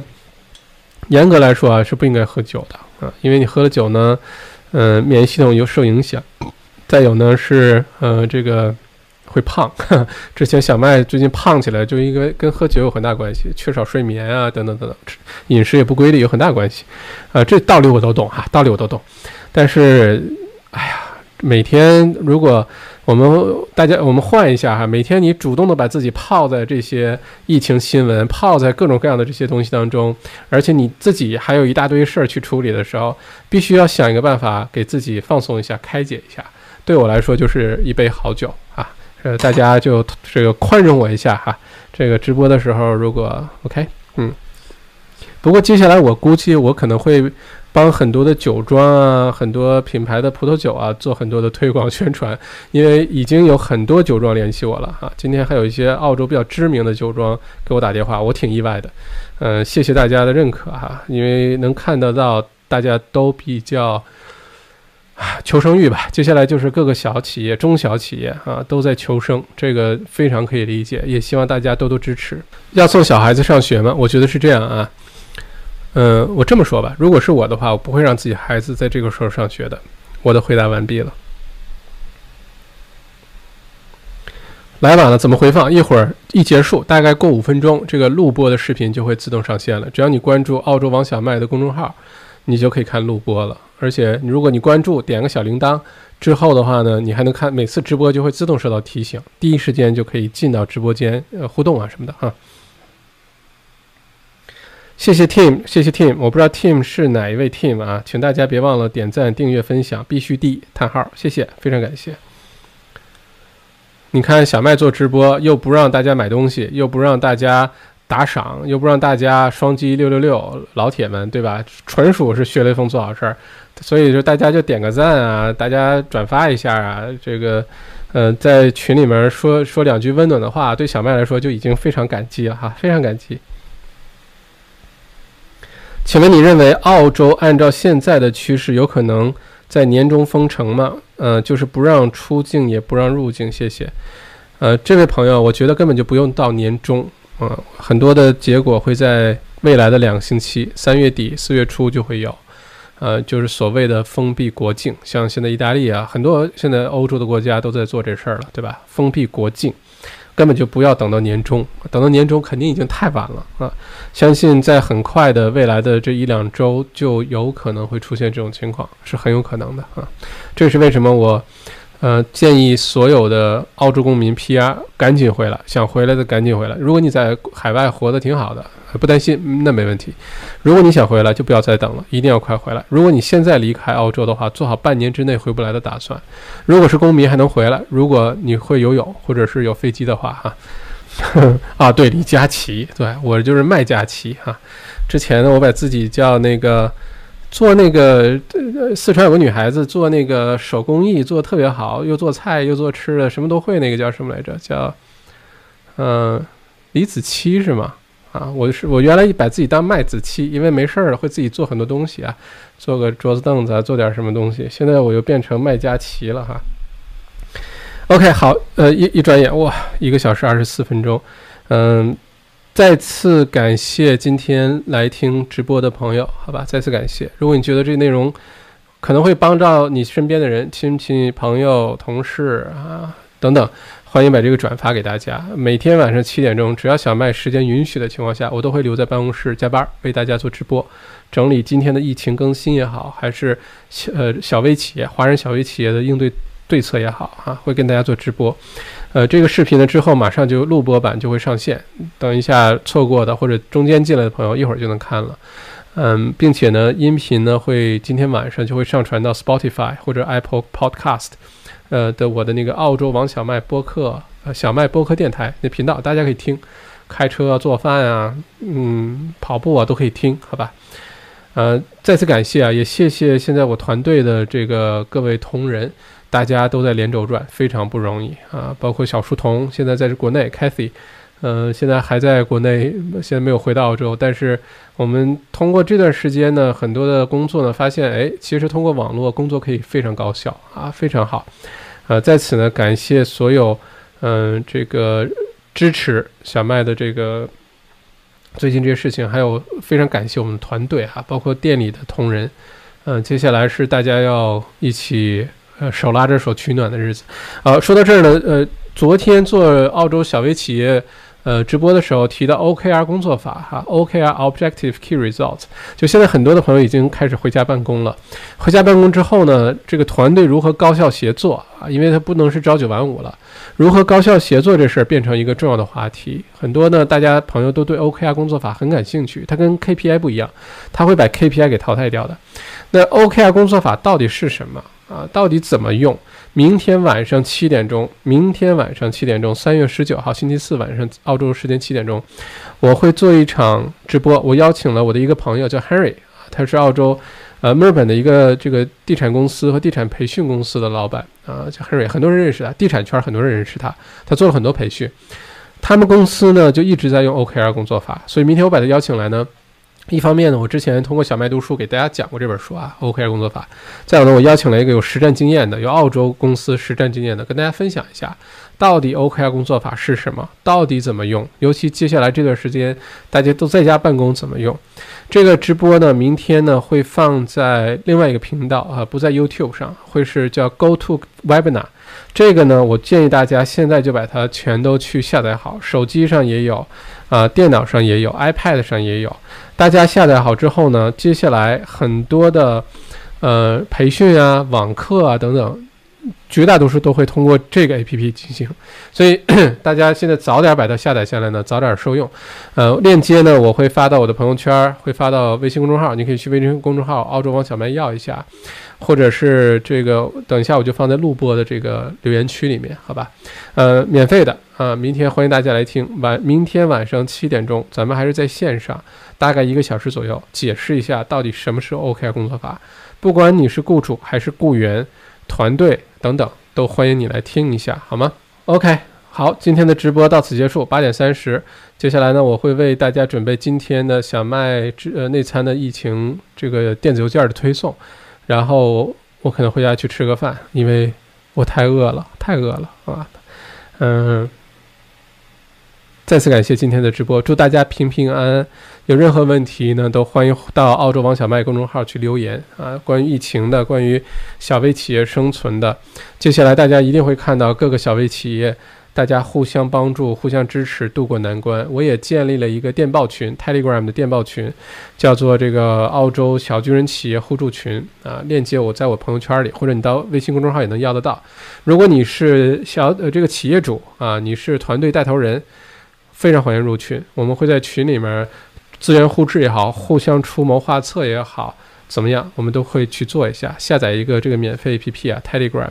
严格来说啊，是不应该喝酒的。啊，因为你喝了酒呢，呃，免疫系统又受影响。再有呢是，呃，这个会胖。之前小麦最近胖起来，就应该跟喝酒有很大关系，缺少睡眠啊，等等等等，饮食也不规律有很大关系。啊，这道理我都懂哈，道理我都懂。但是，哎呀，每天如果。我们大家，我们换一下哈。每天你主动的把自己泡在这些疫情新闻，泡在各种各样的这些东西当中，而且你自己还有一大堆事儿去处理的时候，必须要想一个办法给自己放松一下，开解一下。对我来说，就是一杯好酒啊。呃，大家就这个宽容我一下哈。这个直播的时候，如果 OK，嗯。不过接下来我估计我可能会。帮很多的酒庄啊，很多品牌的葡萄酒啊，做很多的推广宣传，因为已经有很多酒庄联系我了哈。今天还有一些澳洲比较知名的酒庄给我打电话，我挺意外的。嗯，谢谢大家的认可哈，因为能看得到大家都比较啊 求生欲吧。接下来就是各个小企业、中小企业啊都在求生，这个非常可以理解，也希望大家多多支持。要送小孩子上学吗？我觉得是这样啊。嗯，我这么说吧，如果是我的话，我不会让自己孩子在这个时候上学的。我的回答完毕了。来晚了怎么回放？一会儿一结束，大概过五分钟，这个录播的视频就会自动上线了。只要你关注澳洲王小麦的公众号，你就可以看录播了。而且，如果你关注，点个小铃铛之后的话呢，你还能看每次直播就会自动收到提醒，第一时间就可以进到直播间呃互动啊什么的哈。谢谢 Team，谢谢 Team，我不知道 Team 是哪一位 Team 啊，请大家别忘了点赞、订阅、分享，必须的叹号，谢谢，非常感谢。你看小麦做直播，又不让大家买东西，又不让大家打赏，又不让大家双击六六六，老铁们，对吧？纯属是血雷锋做好事儿，所以说大家就点个赞啊，大家转发一下啊，这个，呃，在群里面说说两句温暖的话，对小麦来说就已经非常感激了哈，非常感激。请问你认为澳洲按照现在的趋势有可能在年终封城吗？呃，就是不让出境也不让入境。谢谢。呃，这位朋友，我觉得根本就不用到年终，嗯，很多的结果会在未来的两个星期，三月底四月初就会有。呃，就是所谓的封闭国境，像现在意大利啊，很多现在欧洲的国家都在做这事儿了，对吧？封闭国境。根本就不要等到年终，等到年终肯定已经太晚了啊！相信在很快的未来的这一两周就有可能会出现这种情况，是很有可能的啊！这是为什么我，呃，建议所有的澳洲公民 PR 赶紧回来，想回来的赶紧回来。如果你在海外活得挺好的。不担心，那没问题。如果你想回来，就不要再等了，一定要快回来。如果你现在离开澳洲的话，做好半年之内回不来的打算。如果是公民，还能回来。如果你会游泳，或者是有飞机的话，哈，啊，对，李佳琦，对我就是麦佳琦哈。之前呢，我把自己叫那个做那个四川有个女孩子做那个手工艺做的特别好，又做菜又做吃的，什么都会。那个叫什么来着？叫嗯，李子柒是吗？啊，我是我原来把自己当麦子期，因为没事儿会自己做很多东西啊，做个桌子凳子啊，做点什么东西。现在我又变成麦家齐了哈。OK，好，呃，一一转眼哇，一个小时二十四分钟，嗯，再次感谢今天来听直播的朋友，好吧，再次感谢。如果你觉得这内容可能会帮到你身边的人、亲戚、朋友、同事啊等等。欢迎把这个转发给大家。每天晚上七点钟，只要小麦时间允许的情况下，我都会留在办公室加班，为大家做直播，整理今天的疫情更新也好，还是小呃小微企业、华人小微企业的应对对策也好，哈，会跟大家做直播。呃，这个视频呢之后马上就录播版就会上线，等一下错过的或者中间进来的朋友一会儿就能看了。嗯，并且呢，音频呢会今天晚上就会上传到 Spotify 或者 Apple Podcast，呃的我的那个澳洲王小麦播客，呃小麦播客电台那频道，大家可以听，开车啊做饭啊，嗯，跑步啊都可以听，好吧？呃，再次感谢啊，也谢谢现在我团队的这个各位同仁，大家都在连轴转，非常不容易啊，包括小书童现在在国内，Cathy。嗯，现在还在国内，现在没有回到澳洲。但是我们通过这段时间呢，很多的工作呢，发现，哎，其实通过网络工作可以非常高效啊，非常好。呃，在此呢，感谢所有，嗯，这个支持小麦的这个最近这些事情，还有非常感谢我们团队哈，包括店里的同仁。嗯，接下来是大家要一起呃手拉着手取暖的日子。好，说到这儿呢，呃，昨天做澳洲小微企业。呃，直播的时候提到 OKR 工作法哈，OKR Objective Key Results，就现在很多的朋友已经开始回家办公了。回家办公之后呢，这个团队如何高效协作啊？因为它不能是朝九晚五了，如何高效协作这事儿变成一个重要的话题。很多呢，大家朋友都对 OKR 工作法很感兴趣。它跟 KPI 不一样，它会把 KPI 给淘汰掉的。那 OKR 工作法到底是什么啊？到底怎么用？明天晚上七点钟，明天晚上七点钟，三月十九号星期四晚上，澳洲时间七点钟，我会做一场直播。我邀请了我的一个朋友叫 Harry 他是澳洲呃墨尔本的一个这个地产公司和地产培训公司的老板啊，叫 Harry，很多人认识他，地产圈很多人认识他，他做了很多培训。他们公司呢就一直在用 OKR 工作法，所以明天我把他邀请来呢。一方面呢，我之前通过小麦读书给大家讲过这本书啊，OKR 工作法。再有呢，我邀请了一个有实战经验的、有澳洲公司实战经验的，跟大家分享一下，到底 OKR 工作法是什么，到底怎么用，尤其接下来这段时间大家都在家办公怎么用。这个直播呢，明天呢会放在另外一个频道啊，不在 YouTube 上，会是叫 Go to Webinar。这个呢，我建议大家现在就把它全都去下载好，手机上也有，啊，电脑上也有，iPad 上也有。大家下载好之后呢，接下来很多的，呃，培训啊、网课啊等等，绝大多数都会通过这个 APP 进行。所以 大家现在早点把它下载下来呢，早点受用。呃，链接呢我会发到我的朋友圈，会发到微信公众号，你可以去微信公众号“澳洲王小麦”要一下，或者是这个等一下我就放在录播的这个留言区里面，好吧？呃，免费的啊，明天欢迎大家来听。晚明天晚上七点钟，咱们还是在线上。大概一个小时左右，解释一下到底什么是 OK 工作法。不管你是雇主还是雇员、团队等等，都欢迎你来听一下，好吗？OK，好，今天的直播到此结束，八点三十。接下来呢，我会为大家准备今天的小麦呃内餐的疫情这个电子邮件的推送，然后我可能回家去吃个饭，因为我太饿了，太饿了啊，嗯。再次感谢今天的直播，祝大家平平安安。有任何问题呢，都欢迎到澳洲王小麦公众号去留言啊。关于疫情的，关于小微企业生存的，接下来大家一定会看到各个小微企业大家互相帮助、互相支持，度过难关。我也建立了一个电报群，Telegram 的电报群，叫做这个澳洲小巨人企业互助群啊。链接我在我朋友圈里，或者你到微信公众号也能要得到。如果你是小呃这个企业主啊，你是团队带头人。非常欢迎入群，我们会在群里面资源互质也好，互相出谋划策也好，怎么样，我们都会去做一下。下载一个这个免费 APP 啊，Telegram。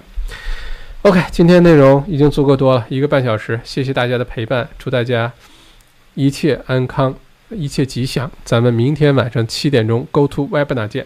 OK，今天内容已经足够多了，一个半小时，谢谢大家的陪伴，祝大家一切安康，一切吉祥。咱们明天晚上七点钟 Go to Webinar 见。